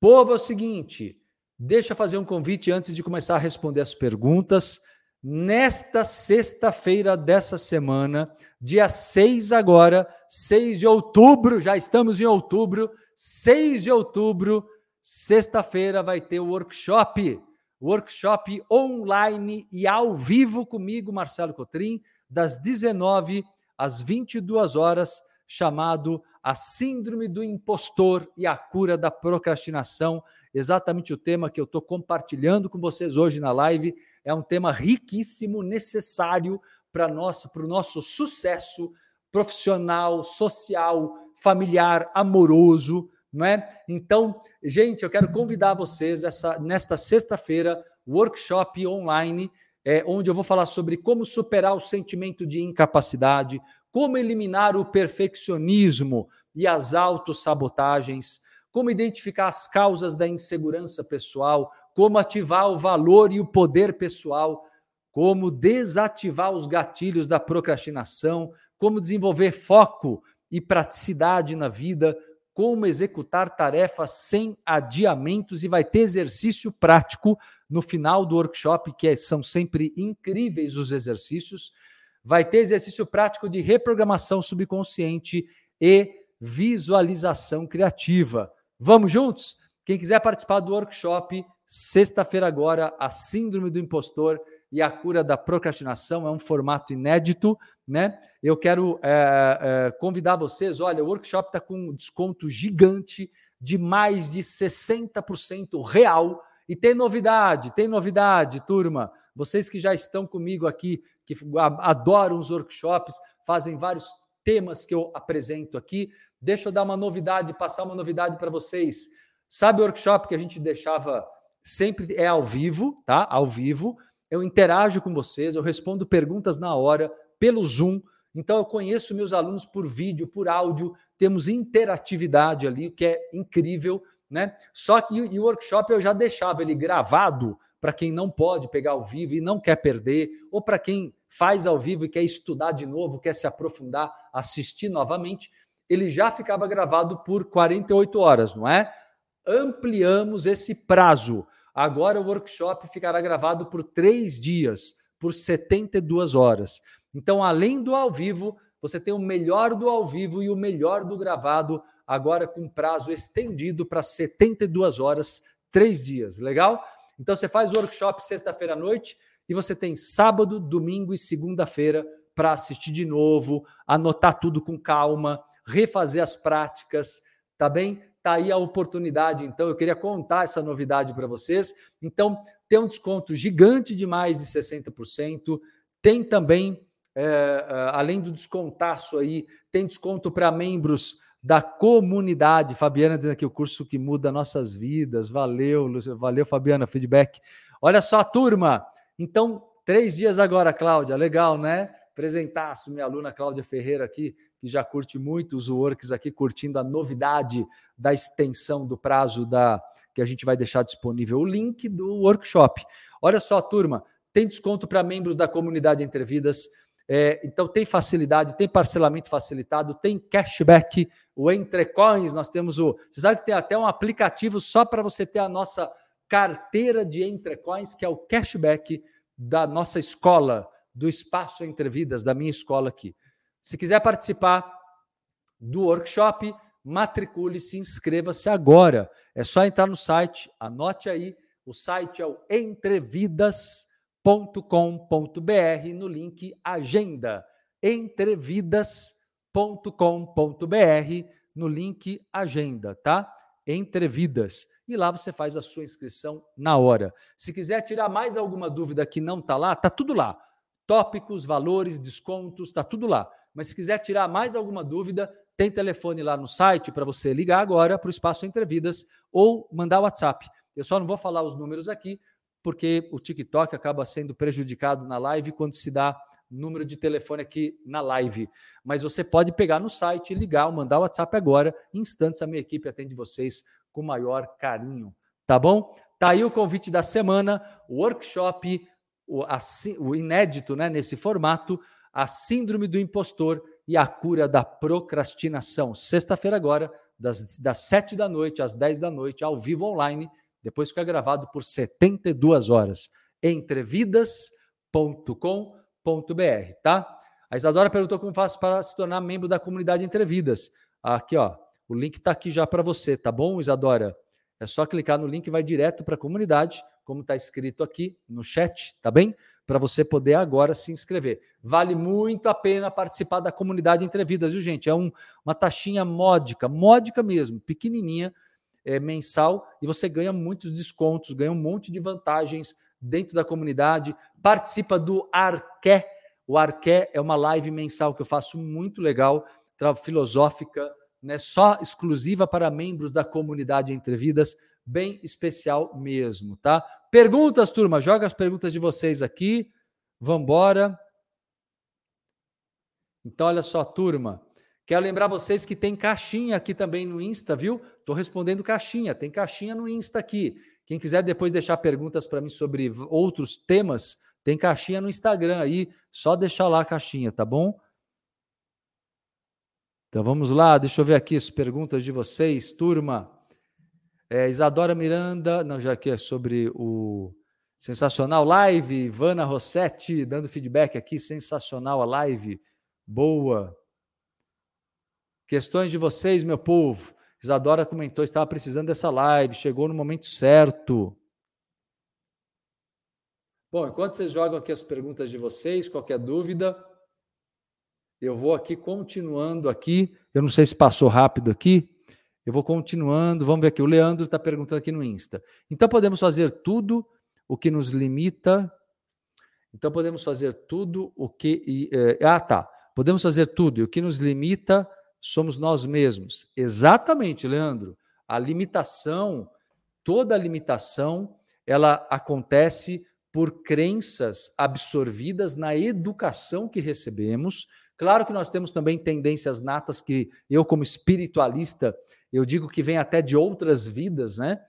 Povo, é o seguinte, deixa eu fazer um convite antes de começar a responder as perguntas. Nesta sexta-feira dessa semana, dia 6 agora, 6 de outubro, já estamos em outubro, 6 de outubro, sexta-feira vai ter o workshop, workshop online e ao vivo comigo, Marcelo Cotrim, das 19 às 22 horas, chamado A Síndrome do Impostor e a Cura da Procrastinação. Exatamente o tema que eu estou compartilhando com vocês hoje na live. É um tema riquíssimo, necessário para o nosso sucesso profissional, social, familiar, amoroso, não é? Então, gente, eu quero convidar vocês essa, nesta sexta-feira, workshop online, é, onde eu vou falar sobre como superar o sentimento de incapacidade, como eliminar o perfeccionismo e as autossabotagens, como identificar as causas da insegurança pessoal, como ativar o valor e o poder pessoal, como desativar os gatilhos da procrastinação, como desenvolver foco e praticidade na vida, como executar tarefas sem adiamentos e vai ter exercício prático no final do workshop, que é, são sempre incríveis os exercícios vai ter exercício prático de reprogramação subconsciente e visualização criativa. Vamos juntos? Quem quiser participar do workshop, sexta-feira agora, a síndrome do impostor e a cura da procrastinação, é um formato inédito, né? Eu quero é, é, convidar vocês, olha, o workshop está com um desconto gigante de mais de 60% real E tem novidade, tem novidade, turma. Vocês que já estão comigo aqui, que adoram os workshops, fazem vários temas que eu apresento aqui. Deixa eu dar uma novidade, passar uma novidade para vocês. Sabe o workshop que a gente deixava sempre é ao vivo, tá? Ao vivo. Eu interajo com vocês, eu respondo perguntas na hora pelo Zoom. Então eu conheço meus alunos por vídeo, por áudio, temos interatividade ali, o que é incrível, né? Só que o workshop eu já deixava ele gravado para quem não pode pegar ao vivo e não quer perder, ou para quem faz ao vivo e quer estudar de novo, quer se aprofundar, assistir novamente, ele já ficava gravado por 48 horas, não é? Ampliamos esse prazo. Agora o workshop ficará gravado por três dias, por 72 horas. Então, além do ao vivo, você tem o melhor do ao vivo e o melhor do gravado, agora com prazo estendido para 72 horas, três dias. Legal? Então, você faz o workshop sexta-feira à noite e você tem sábado, domingo e segunda-feira para assistir de novo, anotar tudo com calma, refazer as práticas, tá bem? Tá aí a oportunidade, então eu queria contar essa novidade para vocês. Então, tem um desconto gigante de mais de 60%. Tem também, é, além do descontaço aí, tem desconto para membros da comunidade. Fabiana dizendo aqui o curso que muda nossas vidas. Valeu, valeu, Fabiana, feedback. Olha só, turma. Então, três dias agora, Cláudia. Legal, né? Apresentasse minha aluna Cláudia Ferreira aqui, que já curte muito os works aqui, curtindo a novidade da extensão do prazo da que a gente vai deixar disponível o link do workshop. Olha só, turma, tem desconto para membros da comunidade Entrevidas. É, então tem facilidade, tem parcelamento facilitado, tem cashback, o Entrecoins, nós temos o. Você sabe que tem até um aplicativo só para você ter a nossa carteira de Entrecoins, que é o cashback da nossa escola, do Espaço Entrevidas, da minha escola aqui. Se quiser participar do workshop, matricule-se, inscreva-se agora. É só entrar no site, anote aí. O site é o entrevidas.com.br no link Agenda. entrevidas.com.br no link Agenda, tá? Entrevidas. E lá você faz a sua inscrição na hora. Se quiser tirar mais alguma dúvida que não está lá, tá tudo lá. Tópicos, valores, descontos, está tudo lá. Mas se quiser tirar mais alguma dúvida, tem telefone lá no site para você ligar agora para o Espaço Entrevidas ou mandar WhatsApp. Eu só não vou falar os números aqui, porque o TikTok acaba sendo prejudicado na live quando se dá número de telefone aqui na live. Mas você pode pegar no site, ligar ou mandar WhatsApp agora. Em instantes, a minha equipe atende vocês com maior carinho. Tá bom? Tá aí o convite da semana, o workshop, o, a, o inédito né, nesse formato, a Síndrome do Impostor e a Cura da Procrastinação. Sexta-feira agora, das, das 7 da noite às 10 da noite, ao vivo online, depois fica gravado por 72 horas. Entrevidas.com.br, tá? A Isadora perguntou como faço para se tornar membro da comunidade Entrevidas. Aqui, ó, o link está aqui já para você, tá bom, Isadora? É só clicar no link e vai direto para a comunidade, como está escrito aqui no chat, tá bem? Para você poder agora se inscrever. Vale muito a pena participar da comunidade Entrevidas, viu, gente? É um, uma taxinha módica, módica mesmo, pequenininha, é, mensal, e você ganha muitos descontos, ganha um monte de vantagens dentro da comunidade. Participa do Arqué. O Arqué é uma live mensal que eu faço muito legal, filosófica, né, só exclusiva para membros da comunidade Entrevidas bem especial mesmo, tá? Perguntas, turma, joga as perguntas de vocês aqui. Vambora. Então, olha só, turma. Quero lembrar vocês que tem caixinha aqui também no Insta, viu? Estou respondendo caixinha, tem caixinha no Insta aqui. Quem quiser depois deixar perguntas para mim sobre outros temas, tem caixinha no Instagram aí, só deixar lá a caixinha, tá bom? Então vamos lá, deixa eu ver aqui as perguntas de vocês, turma. É, Isadora Miranda, não, já que é sobre o sensacional live, Ivana Rossetti dando feedback aqui, sensacional a live, boa. Questões de vocês, meu povo. Isadora comentou, estava precisando dessa live, chegou no momento certo. Bom, enquanto vocês jogam aqui as perguntas de vocês, qualquer dúvida, eu vou aqui continuando aqui. Eu não sei se passou rápido aqui. Eu vou continuando, vamos ver aqui. O Leandro está perguntando aqui no Insta. Então podemos fazer tudo o que nos limita. Então podemos fazer tudo o que. E, é, ah, tá. Podemos fazer tudo e o que nos limita somos nós mesmos. Exatamente, Leandro. A limitação, toda limitação, ela acontece por crenças absorvidas na educação que recebemos. Claro que nós temos também tendências natas que eu, como espiritualista, eu digo que vem até de outras vidas, né?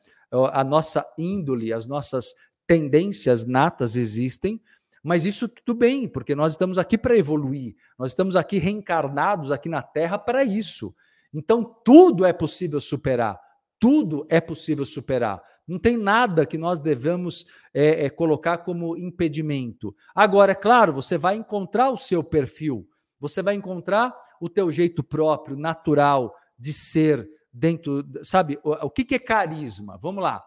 A nossa índole, as nossas tendências natas existem, mas isso tudo bem, porque nós estamos aqui para evoluir, nós estamos aqui reencarnados aqui na Terra para isso. Então, tudo é possível superar, tudo é possível superar. Não tem nada que nós devemos é, é, colocar como impedimento. Agora, é claro, você vai encontrar o seu perfil, você vai encontrar o teu jeito próprio, natural de ser dentro, sabe? O, o que, que é carisma? Vamos lá.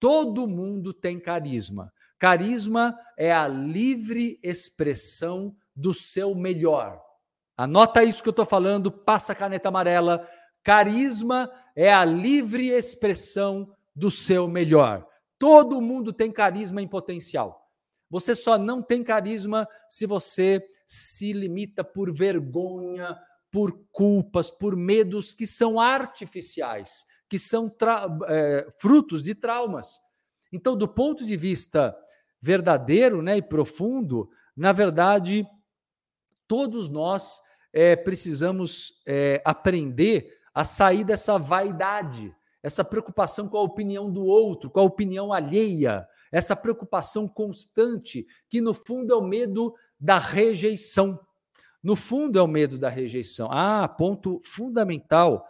Todo mundo tem carisma. Carisma é a livre expressão do seu melhor. Anota isso que eu estou falando, passa a caneta amarela. Carisma é a livre expressão do seu melhor. Todo mundo tem carisma em potencial. Você só não tem carisma se você se limita por vergonha, por culpas, por medos que são artificiais, que são é, frutos de traumas. Então, do ponto de vista verdadeiro né, e profundo, na verdade, todos nós é, precisamos é, aprender a sair dessa vaidade, essa preocupação com a opinião do outro, com a opinião alheia, essa preocupação constante, que no fundo é o medo da rejeição. No fundo é o medo da rejeição. Ah, ponto fundamental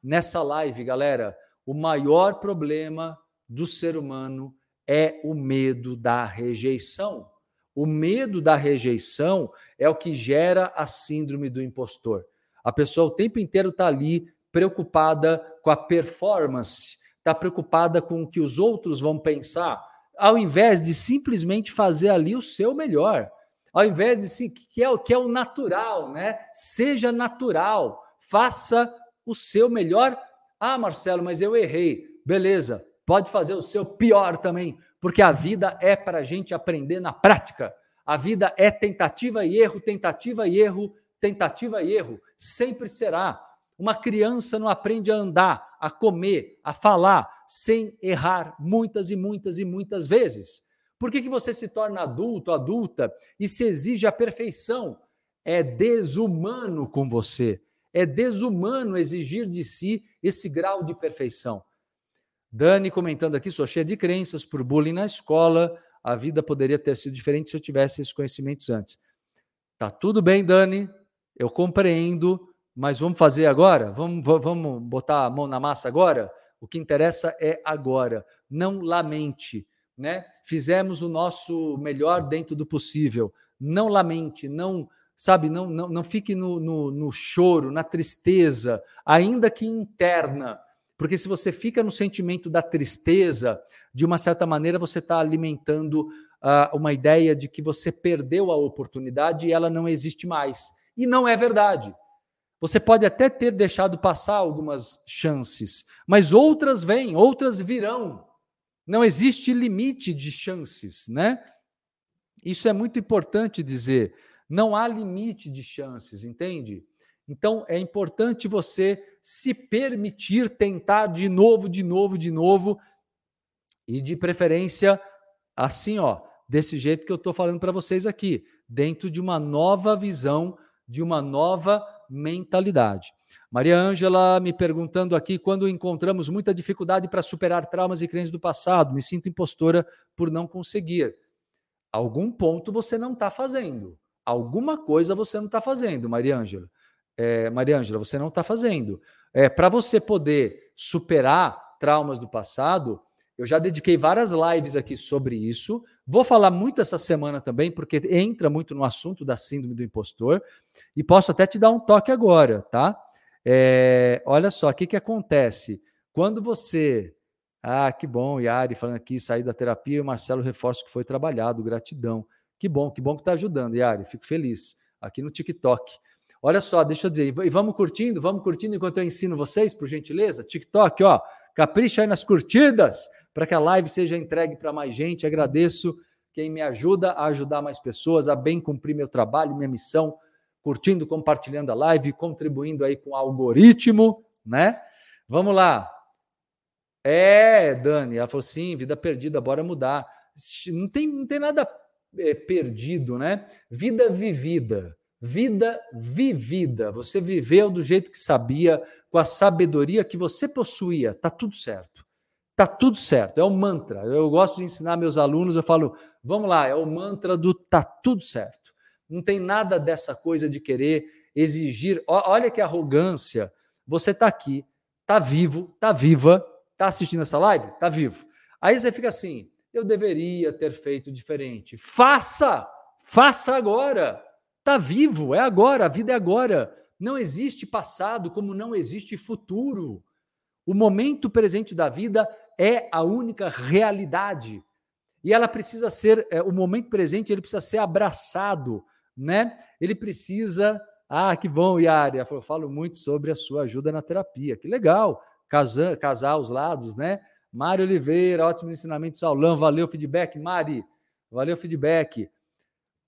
nessa live, galera. O maior problema do ser humano é o medo da rejeição. O medo da rejeição é o que gera a síndrome do impostor. A pessoa o tempo inteiro está ali preocupada com a performance, está preocupada com o que os outros vão pensar, ao invés de simplesmente fazer ali o seu melhor, ao invés de sim, que é o que é o natural, né? Seja natural, faça o seu melhor. Ah, Marcelo, mas eu errei. Beleza, pode fazer o seu pior também, porque a vida é para a gente aprender na prática. A vida é tentativa e erro, tentativa e erro, tentativa e erro. Sempre será. Uma criança não aprende a andar, a comer, a falar, sem errar muitas e muitas e muitas vezes. Por que, que você se torna adulto, adulta e se exige a perfeição? É desumano com você. É desumano exigir de si esse grau de perfeição. Dani comentando aqui, sou cheia de crenças por bullying na escola. A vida poderia ter sido diferente se eu tivesse esses conhecimentos antes. Tá tudo bem, Dani. Eu compreendo mas vamos fazer agora? Vamos, vamos botar a mão na massa agora? O que interessa é agora. Não lamente, né? Fizemos o nosso melhor dentro do possível. Não lamente, não, sabe, não, não, não fique no, no, no choro, na tristeza, ainda que interna. Porque se você fica no sentimento da tristeza, de uma certa maneira você está alimentando uh, uma ideia de que você perdeu a oportunidade e ela não existe mais. E não é verdade. Você pode até ter deixado passar algumas chances, mas outras vêm, outras virão. Não existe limite de chances, né? Isso é muito importante dizer. Não há limite de chances, entende? Então é importante você se permitir tentar de novo, de novo, de novo, e de preferência assim, ó, desse jeito que eu estou falando para vocês aqui, dentro de uma nova visão, de uma nova mentalidade. Maria Ângela me perguntando aqui quando encontramos muita dificuldade para superar traumas e crenças do passado, me sinto impostora por não conseguir. Algum ponto você não está fazendo. Alguma coisa você não está fazendo, Maria Ângela. É, Maria Ângela, você não está fazendo. É, para você poder superar traumas do passado, eu já dediquei várias lives aqui sobre isso. Vou falar muito essa semana também, porque entra muito no assunto da síndrome do impostor. E posso até te dar um toque agora, tá? É, olha só, o que, que acontece? Quando você. Ah, que bom, Yari falando aqui, sair da terapia e o Marcelo reforça que foi trabalhado, gratidão. Que bom, que bom que está ajudando, Yari, fico feliz. Aqui no TikTok. Olha só, deixa eu dizer, e vamos curtindo, vamos curtindo enquanto eu ensino vocês, por gentileza. TikTok, ó, capricha aí nas curtidas para que a live seja entregue para mais gente. Agradeço quem me ajuda a ajudar mais pessoas, a bem cumprir meu trabalho, minha missão, curtindo, compartilhando a live, contribuindo aí com o algoritmo, né? Vamos lá. É, Dani, ela falou sim, vida perdida, bora mudar. Não tem, não tem nada é, perdido, né? Vida vivida, vida vivida. Você viveu do jeito que sabia, com a sabedoria que você possuía, tá tudo certo. Tá tudo certo, é o mantra. Eu gosto de ensinar meus alunos, eu falo, vamos lá, é o mantra do tá tudo certo. Não tem nada dessa coisa de querer exigir. Olha que arrogância. Você tá aqui, tá vivo, tá viva, tá assistindo essa live? Tá vivo. Aí você fica assim, eu deveria ter feito diferente. Faça! Faça agora! Tá vivo, é agora, a vida é agora. Não existe passado como não existe futuro. O momento presente da vida é a única realidade. E ela precisa ser, é, o momento presente, ele precisa ser abraçado, né? Ele precisa. Ah, que bom, Yari. Eu falo muito sobre a sua ajuda na terapia. Que legal. Casar, casar os lados, né? Mário Oliveira, ótimos ensinamentos, Aulão. Valeu feedback, Mari. Valeu feedback.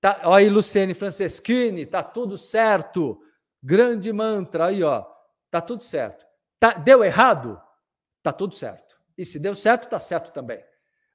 Tá, olha aí, Luciene Franceschini, tá tudo certo. Grande mantra aí, ó. Tá tudo certo. Tá, deu errado? Tá tudo certo. E se deu certo, tá certo também.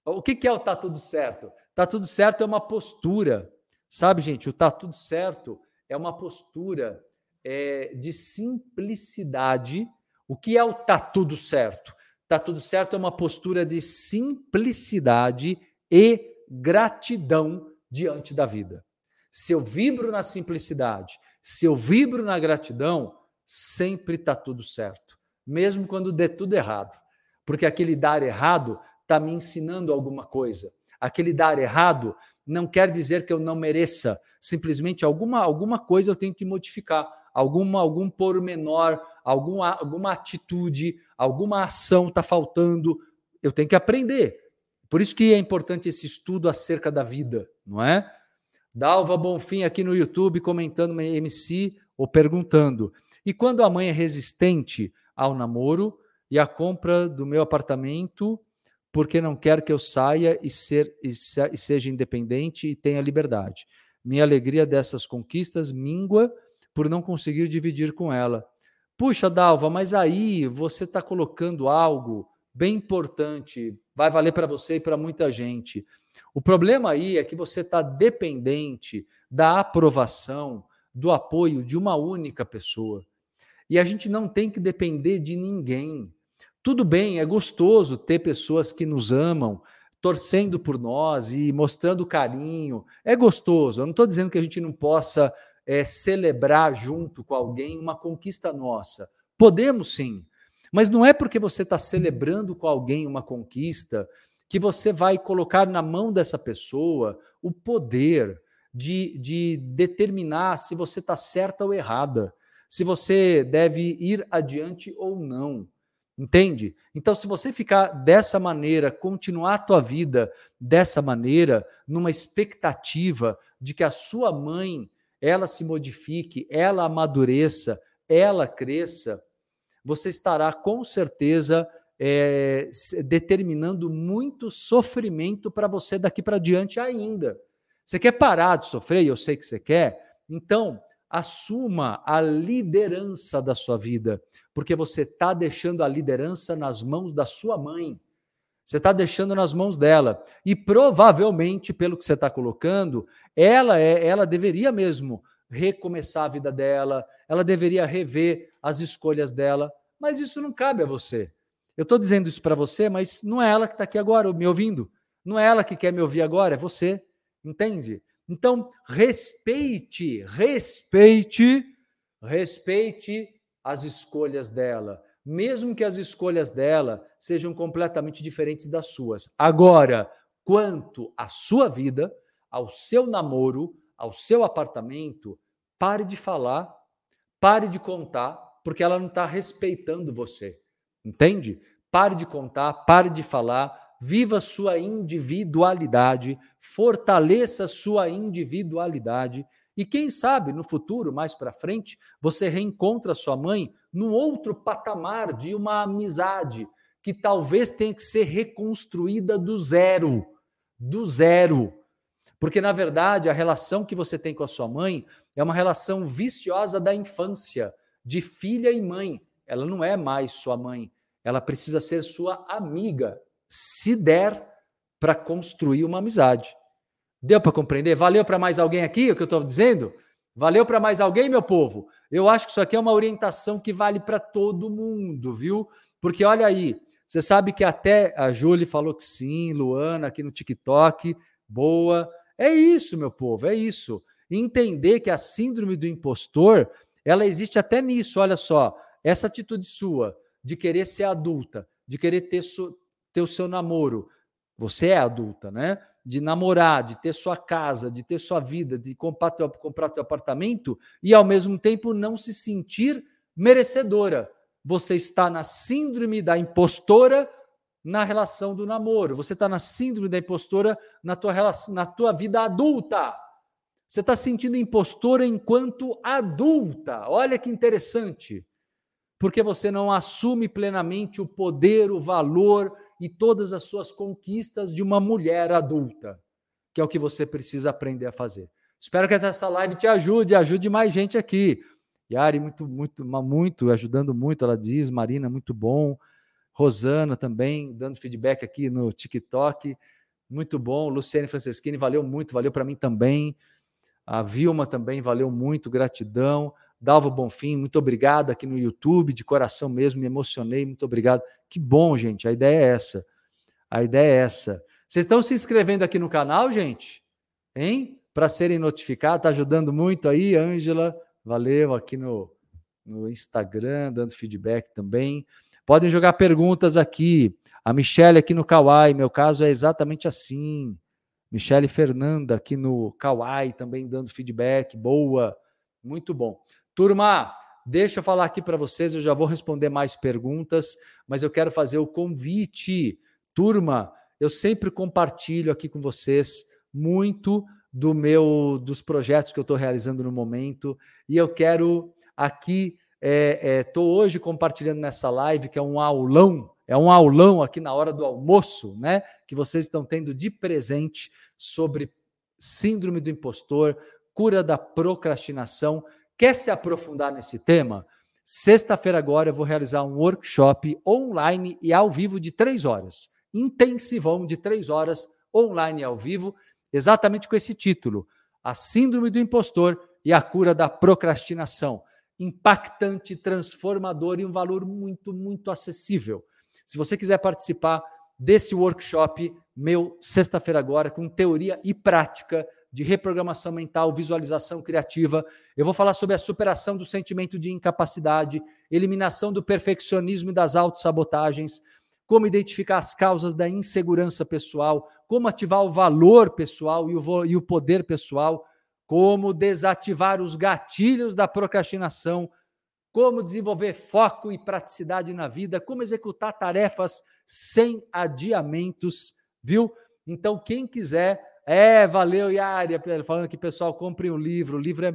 O que, que é o tá tudo certo? Tá tudo certo é uma postura. Sabe, gente, o tá tudo certo é uma postura é, de simplicidade. O que é o tá tudo certo? Tá tudo certo é uma postura de simplicidade e gratidão diante da vida. Se eu vibro na simplicidade, se eu vibro na gratidão, sempre está tudo certo, mesmo quando der tudo errado. Porque aquele dar errado está me ensinando alguma coisa. Aquele dar errado não quer dizer que eu não mereça, simplesmente alguma, alguma coisa eu tenho que modificar, alguma, algum pormenor, alguma, alguma atitude, alguma ação está faltando, eu tenho que aprender. Por isso que é importante esse estudo acerca da vida, não é? Dalva Bonfim aqui no YouTube comentando uma MC ou perguntando: e quando a mãe é resistente ao namoro e à compra do meu apartamento porque não quer que eu saia e, ser, e, se, e seja independente e tenha liberdade? Minha alegria dessas conquistas mingua por não conseguir dividir com ela. Puxa, Dalva, mas aí você está colocando algo bem importante, vai valer para você e para muita gente. O problema aí é que você está dependente da aprovação, do apoio de uma única pessoa. E a gente não tem que depender de ninguém. Tudo bem, é gostoso ter pessoas que nos amam, torcendo por nós e mostrando carinho. É gostoso. Eu não estou dizendo que a gente não possa é, celebrar junto com alguém uma conquista nossa. Podemos sim. Mas não é porque você está celebrando com alguém uma conquista que você vai colocar na mão dessa pessoa o poder de, de determinar se você está certa ou errada, se você deve ir adiante ou não. Entende? Então, se você ficar dessa maneira, continuar a tua vida dessa maneira, numa expectativa de que a sua mãe ela se modifique, ela amadureça, ela cresça, você estará com certeza é, determinando muito sofrimento para você daqui para diante ainda. Você quer parar de sofrer? Eu sei que você quer. Então, assuma a liderança da sua vida, porque você está deixando a liderança nas mãos da sua mãe. Você está deixando nas mãos dela. E provavelmente, pelo que você está colocando, ela é, ela deveria mesmo recomeçar a vida dela, ela deveria rever as escolhas dela, mas isso não cabe a você. Eu estou dizendo isso para você, mas não é ela que está aqui agora me ouvindo. Não é ela que quer me ouvir agora, é você. Entende? Então, respeite, respeite, respeite as escolhas dela, mesmo que as escolhas dela sejam completamente diferentes das suas. Agora, quanto à sua vida, ao seu namoro, ao seu apartamento, pare de falar, pare de contar, porque ela não está respeitando você. Entende? Pare de contar, pare de falar, viva sua individualidade, fortaleça sua individualidade E quem sabe no futuro, mais para frente, você reencontra sua mãe num outro patamar de uma amizade que talvez tenha que ser reconstruída do zero, do zero. Porque na verdade, a relação que você tem com a sua mãe é uma relação viciosa da infância, de filha e mãe. Ela não é mais sua mãe, ela precisa ser sua amiga, se der para construir uma amizade. Deu para compreender? Valeu para mais alguém aqui o que eu estou dizendo? Valeu para mais alguém, meu povo? Eu acho que isso aqui é uma orientação que vale para todo mundo, viu? Porque olha aí, você sabe que até a Júlia falou que sim, Luana aqui no TikTok, boa. É isso, meu povo, é isso. Entender que a síndrome do impostor, ela existe até nisso, olha só. Essa atitude sua de querer ser adulta, de querer ter, ter o seu namoro, você é adulta, né? De namorar, de ter sua casa, de ter sua vida, de comprar teu, comprar teu apartamento e ao mesmo tempo não se sentir merecedora. Você está na síndrome da impostora na relação do namoro. Você está na síndrome da impostora na tua, relação, na tua vida adulta. Você está sentindo impostora enquanto adulta. Olha que interessante. Porque você não assume plenamente o poder, o valor e todas as suas conquistas de uma mulher adulta, que é o que você precisa aprender a fazer. Espero que essa live te ajude, ajude mais gente aqui. Yari, muito, muito, muito, ajudando muito, ela diz. Marina, muito bom. Rosana também, dando feedback aqui no TikTok. Muito bom. Luciane Franceschini, valeu muito, valeu para mim também. A Vilma também, valeu muito, gratidão. Dalvo Bonfim, muito obrigado aqui no YouTube, de coração mesmo, me emocionei, muito obrigado. Que bom, gente, a ideia é essa. A ideia é essa. Vocês estão se inscrevendo aqui no canal, gente? Hein? Para serem notificados, tá ajudando muito aí, Ângela. Valeu aqui no, no Instagram, dando feedback também. Podem jogar perguntas aqui. A Michelle aqui no Kawaii, meu caso é exatamente assim. Michelle Fernanda aqui no Kawaii também dando feedback. Boa, muito bom. Turma, deixa eu falar aqui para vocês, eu já vou responder mais perguntas, mas eu quero fazer o convite. Turma, eu sempre compartilho aqui com vocês muito do meu dos projetos que eu estou realizando no momento e eu quero aqui estou é, é, hoje compartilhando nessa live que é um aulão é um aulão aqui na hora do almoço né que vocês estão tendo de presente sobre síndrome do impostor cura da procrastinação Quer se aprofundar nesse tema? Sexta-feira agora eu vou realizar um workshop online e ao vivo de três horas. Intensivão de três horas, online e ao vivo, exatamente com esse título: A Síndrome do Impostor e a Cura da Procrastinação. Impactante, transformador e um valor muito, muito acessível. Se você quiser participar desse workshop meu, sexta-feira agora, com teoria e prática, de reprogramação mental, visualização criativa. Eu vou falar sobre a superação do sentimento de incapacidade, eliminação do perfeccionismo e das autossabotagens, como identificar as causas da insegurança pessoal, como ativar o valor pessoal e o, e o poder pessoal, como desativar os gatilhos da procrastinação, como desenvolver foco e praticidade na vida, como executar tarefas sem adiamentos, viu? Então, quem quiser é, valeu, Yari, falando que pessoal, compre o livro. O livro é,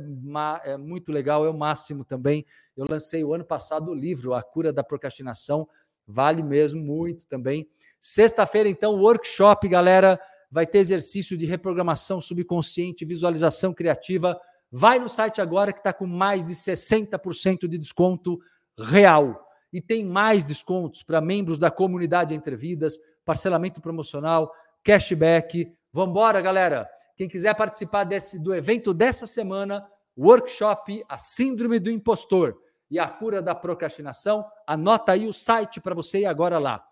é, muito legal, é o máximo também. Eu lancei o ano passado o livro, A Cura da Procrastinação. Vale mesmo muito também. Sexta-feira, então, workshop, galera. Vai ter exercício de reprogramação subconsciente, visualização criativa. Vai no site agora que está com mais de 60% de desconto real. E tem mais descontos para membros da comunidade Entre Vidas, parcelamento promocional, cashback Vamos embora, galera. Quem quiser participar desse, do evento dessa semana, workshop A Síndrome do Impostor e a Cura da Procrastinação, anota aí o site para você ir agora lá.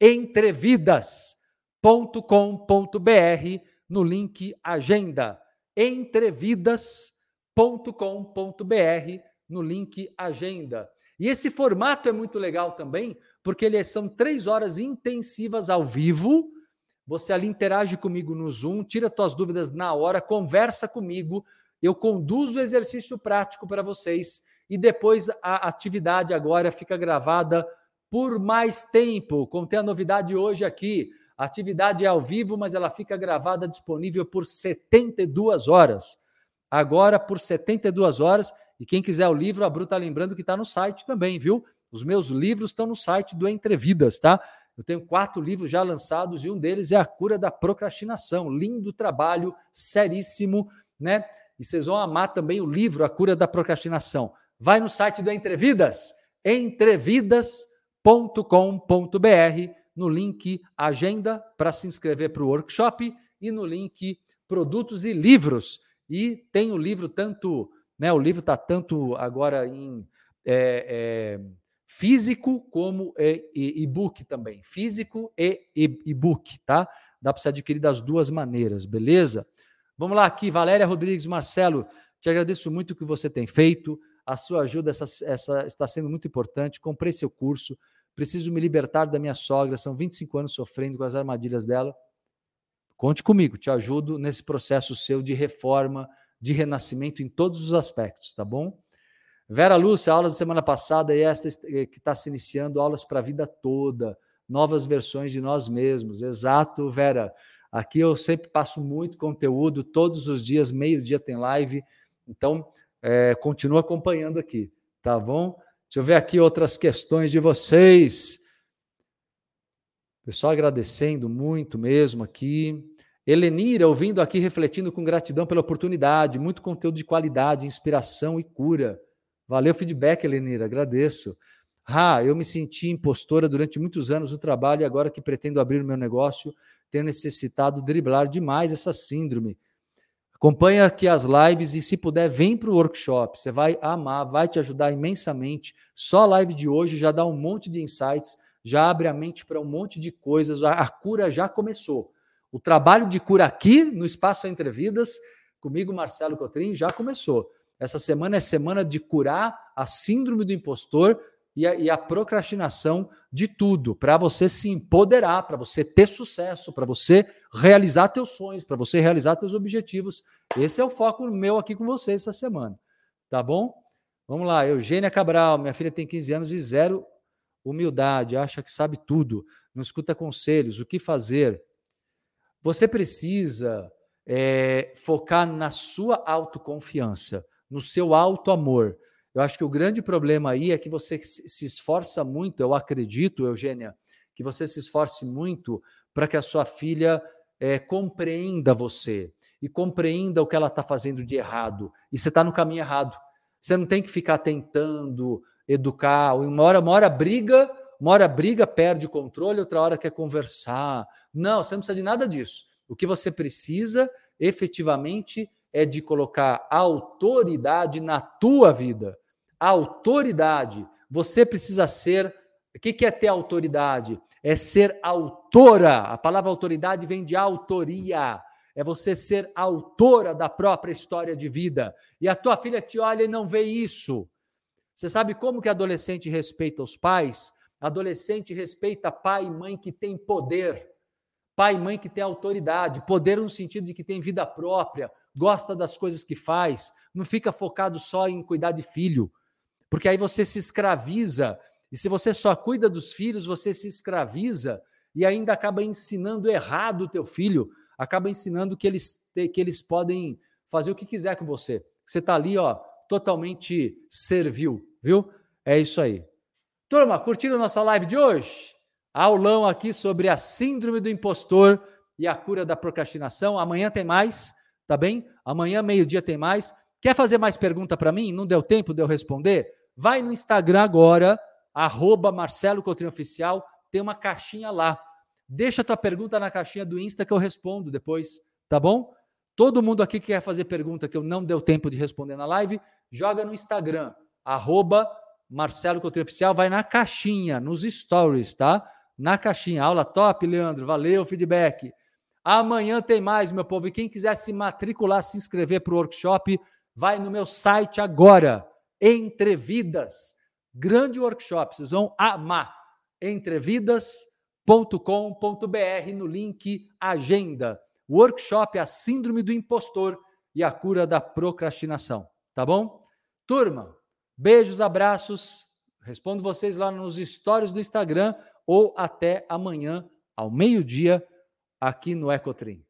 entrevidas.com.br no link Agenda. entrevidas.com.br no link Agenda. E esse formato é muito legal também, porque eles são três horas intensivas ao vivo você ali interage comigo no Zoom, tira suas dúvidas na hora, conversa comigo, eu conduzo o exercício prático para vocês e depois a atividade agora fica gravada por mais tempo. Contém a novidade hoje aqui. A atividade é ao vivo, mas ela fica gravada disponível por 72 horas. agora por 72 horas. E quem quiser o livro, a Bru está lembrando que está no site também, viu? Os meus livros estão no site do Entrevidas, tá? Eu tenho quatro livros já lançados e um deles é A Cura da Procrastinação. Lindo trabalho, seríssimo, né? E vocês vão amar também o livro A Cura da Procrastinação. Vai no site do Entrevidas, entrevidas.com.br, no link Agenda para se inscrever para o workshop e no link Produtos e Livros. E tem o livro tanto, né? O livro está tanto agora em. É, é, físico como e-book também. Físico e e-book, tá? Dá para você adquirir das duas maneiras, beleza? Vamos lá aqui, Valéria Rodrigues, Marcelo, te agradeço muito o que você tem feito. A sua ajuda essa, essa, está sendo muito importante. Comprei seu curso. Preciso me libertar da minha sogra. São 25 anos sofrendo com as armadilhas dela. Conte comigo, te ajudo nesse processo seu de reforma, de renascimento em todos os aspectos, tá bom? Vera Lúcia, aulas da semana passada e esta eh, que está se iniciando, aulas para a vida toda, novas versões de nós mesmos. Exato, Vera. Aqui eu sempre passo muito conteúdo, todos os dias, meio-dia tem live. Então, é, continua acompanhando aqui, tá bom? Deixa eu ver aqui outras questões de vocês. Pessoal agradecendo muito mesmo aqui. Helenira, ouvindo aqui, refletindo com gratidão pela oportunidade, muito conteúdo de qualidade, inspiração e cura. Valeu o feedback, Elenira, agradeço. Ah, eu me senti impostora durante muitos anos no trabalho e agora que pretendo abrir o meu negócio, tenho necessitado driblar demais essa síndrome. Acompanha aqui as lives e, se puder, vem para o workshop. Você vai amar, vai te ajudar imensamente. Só a live de hoje já dá um monte de insights, já abre a mente para um monte de coisas. A, cura já começou. O trabalho de cura aqui no Espaço Entre Vidas, comigo, Marcelo Cotrim, já começou. Essa semana é semana de curar a síndrome do impostor e a, e a procrastinação de tudo, para você se empoderar, para você ter sucesso, para você realizar teus sonhos, para você realizar teus objetivos. Esse é o foco meu aqui com vocês essa semana. Tá bom? Vamos lá, Eugênia Cabral, minha filha tem 15 anos e zero humildade, acha que sabe tudo, não escuta conselhos, o que fazer? Você precisa é, focar na sua autoconfiança no seu alto amor. Eu acho que o grande problema aí é que você se esforça muito, eu acredito, Eugênia, que você se esforce muito para que a sua filha é, compreenda você e compreenda o que ela está fazendo de errado. E você está no caminho errado. Você não tem que ficar tentando educar. Uma hora, uma hora briga, uma hora briga, perde o controle, outra hora quer conversar. Não, você não precisa de nada disso. O que você precisa efetivamente é de colocar autoridade na tua vida. autoridade. Você precisa ser. O que é ter autoridade? É ser autora. A palavra autoridade vem de autoria. É você ser autora da própria história de vida. E a tua filha te olha e não vê isso. Você sabe como que adolescente respeita os pais? Adolescente respeita pai e mãe que tem poder. Pai e mãe que tem autoridade. Poder no sentido de que tem vida própria, gosta das coisas que faz, não fica focado só em cuidar de filho, porque aí você se escraviza. E se você só cuida dos filhos, você se escraviza e ainda acaba ensinando errado o teu filho, acaba ensinando que eles, que eles podem fazer o que quiser com você. Você está ali, ó, totalmente servil, viu? É isso aí. Turma, curtiram nossa live de hoje? Aulão aqui sobre a síndrome do impostor e a cura da procrastinação. Amanhã tem mais tá bem? Amanhã, meio-dia, tem mais. Quer fazer mais pergunta para mim? Não deu tempo de eu responder? Vai no Instagram agora, arroba Marcelo Coutinho Oficial, tem uma caixinha lá. Deixa tua pergunta na caixinha do Insta que eu respondo depois, tá bom? Todo mundo aqui que quer fazer pergunta que eu não deu tempo de responder na live, joga no Instagram, arroba Marcelo Coutinho Oficial, vai na caixinha, nos stories, tá? Na caixinha. Aula top, Leandro. Valeu, feedback. Amanhã tem mais, meu povo. E quem quiser se matricular, se inscrever para o workshop, vai no meu site agora. Entrevidas. Grande workshop, vocês vão amar. Entrevidas.com.br no link Agenda. Workshop A Síndrome do Impostor e a Cura da Procrastinação. Tá bom? Turma, beijos, abraços. Respondo vocês lá nos stories do Instagram ou até amanhã ao meio-dia aqui no Ecotrim.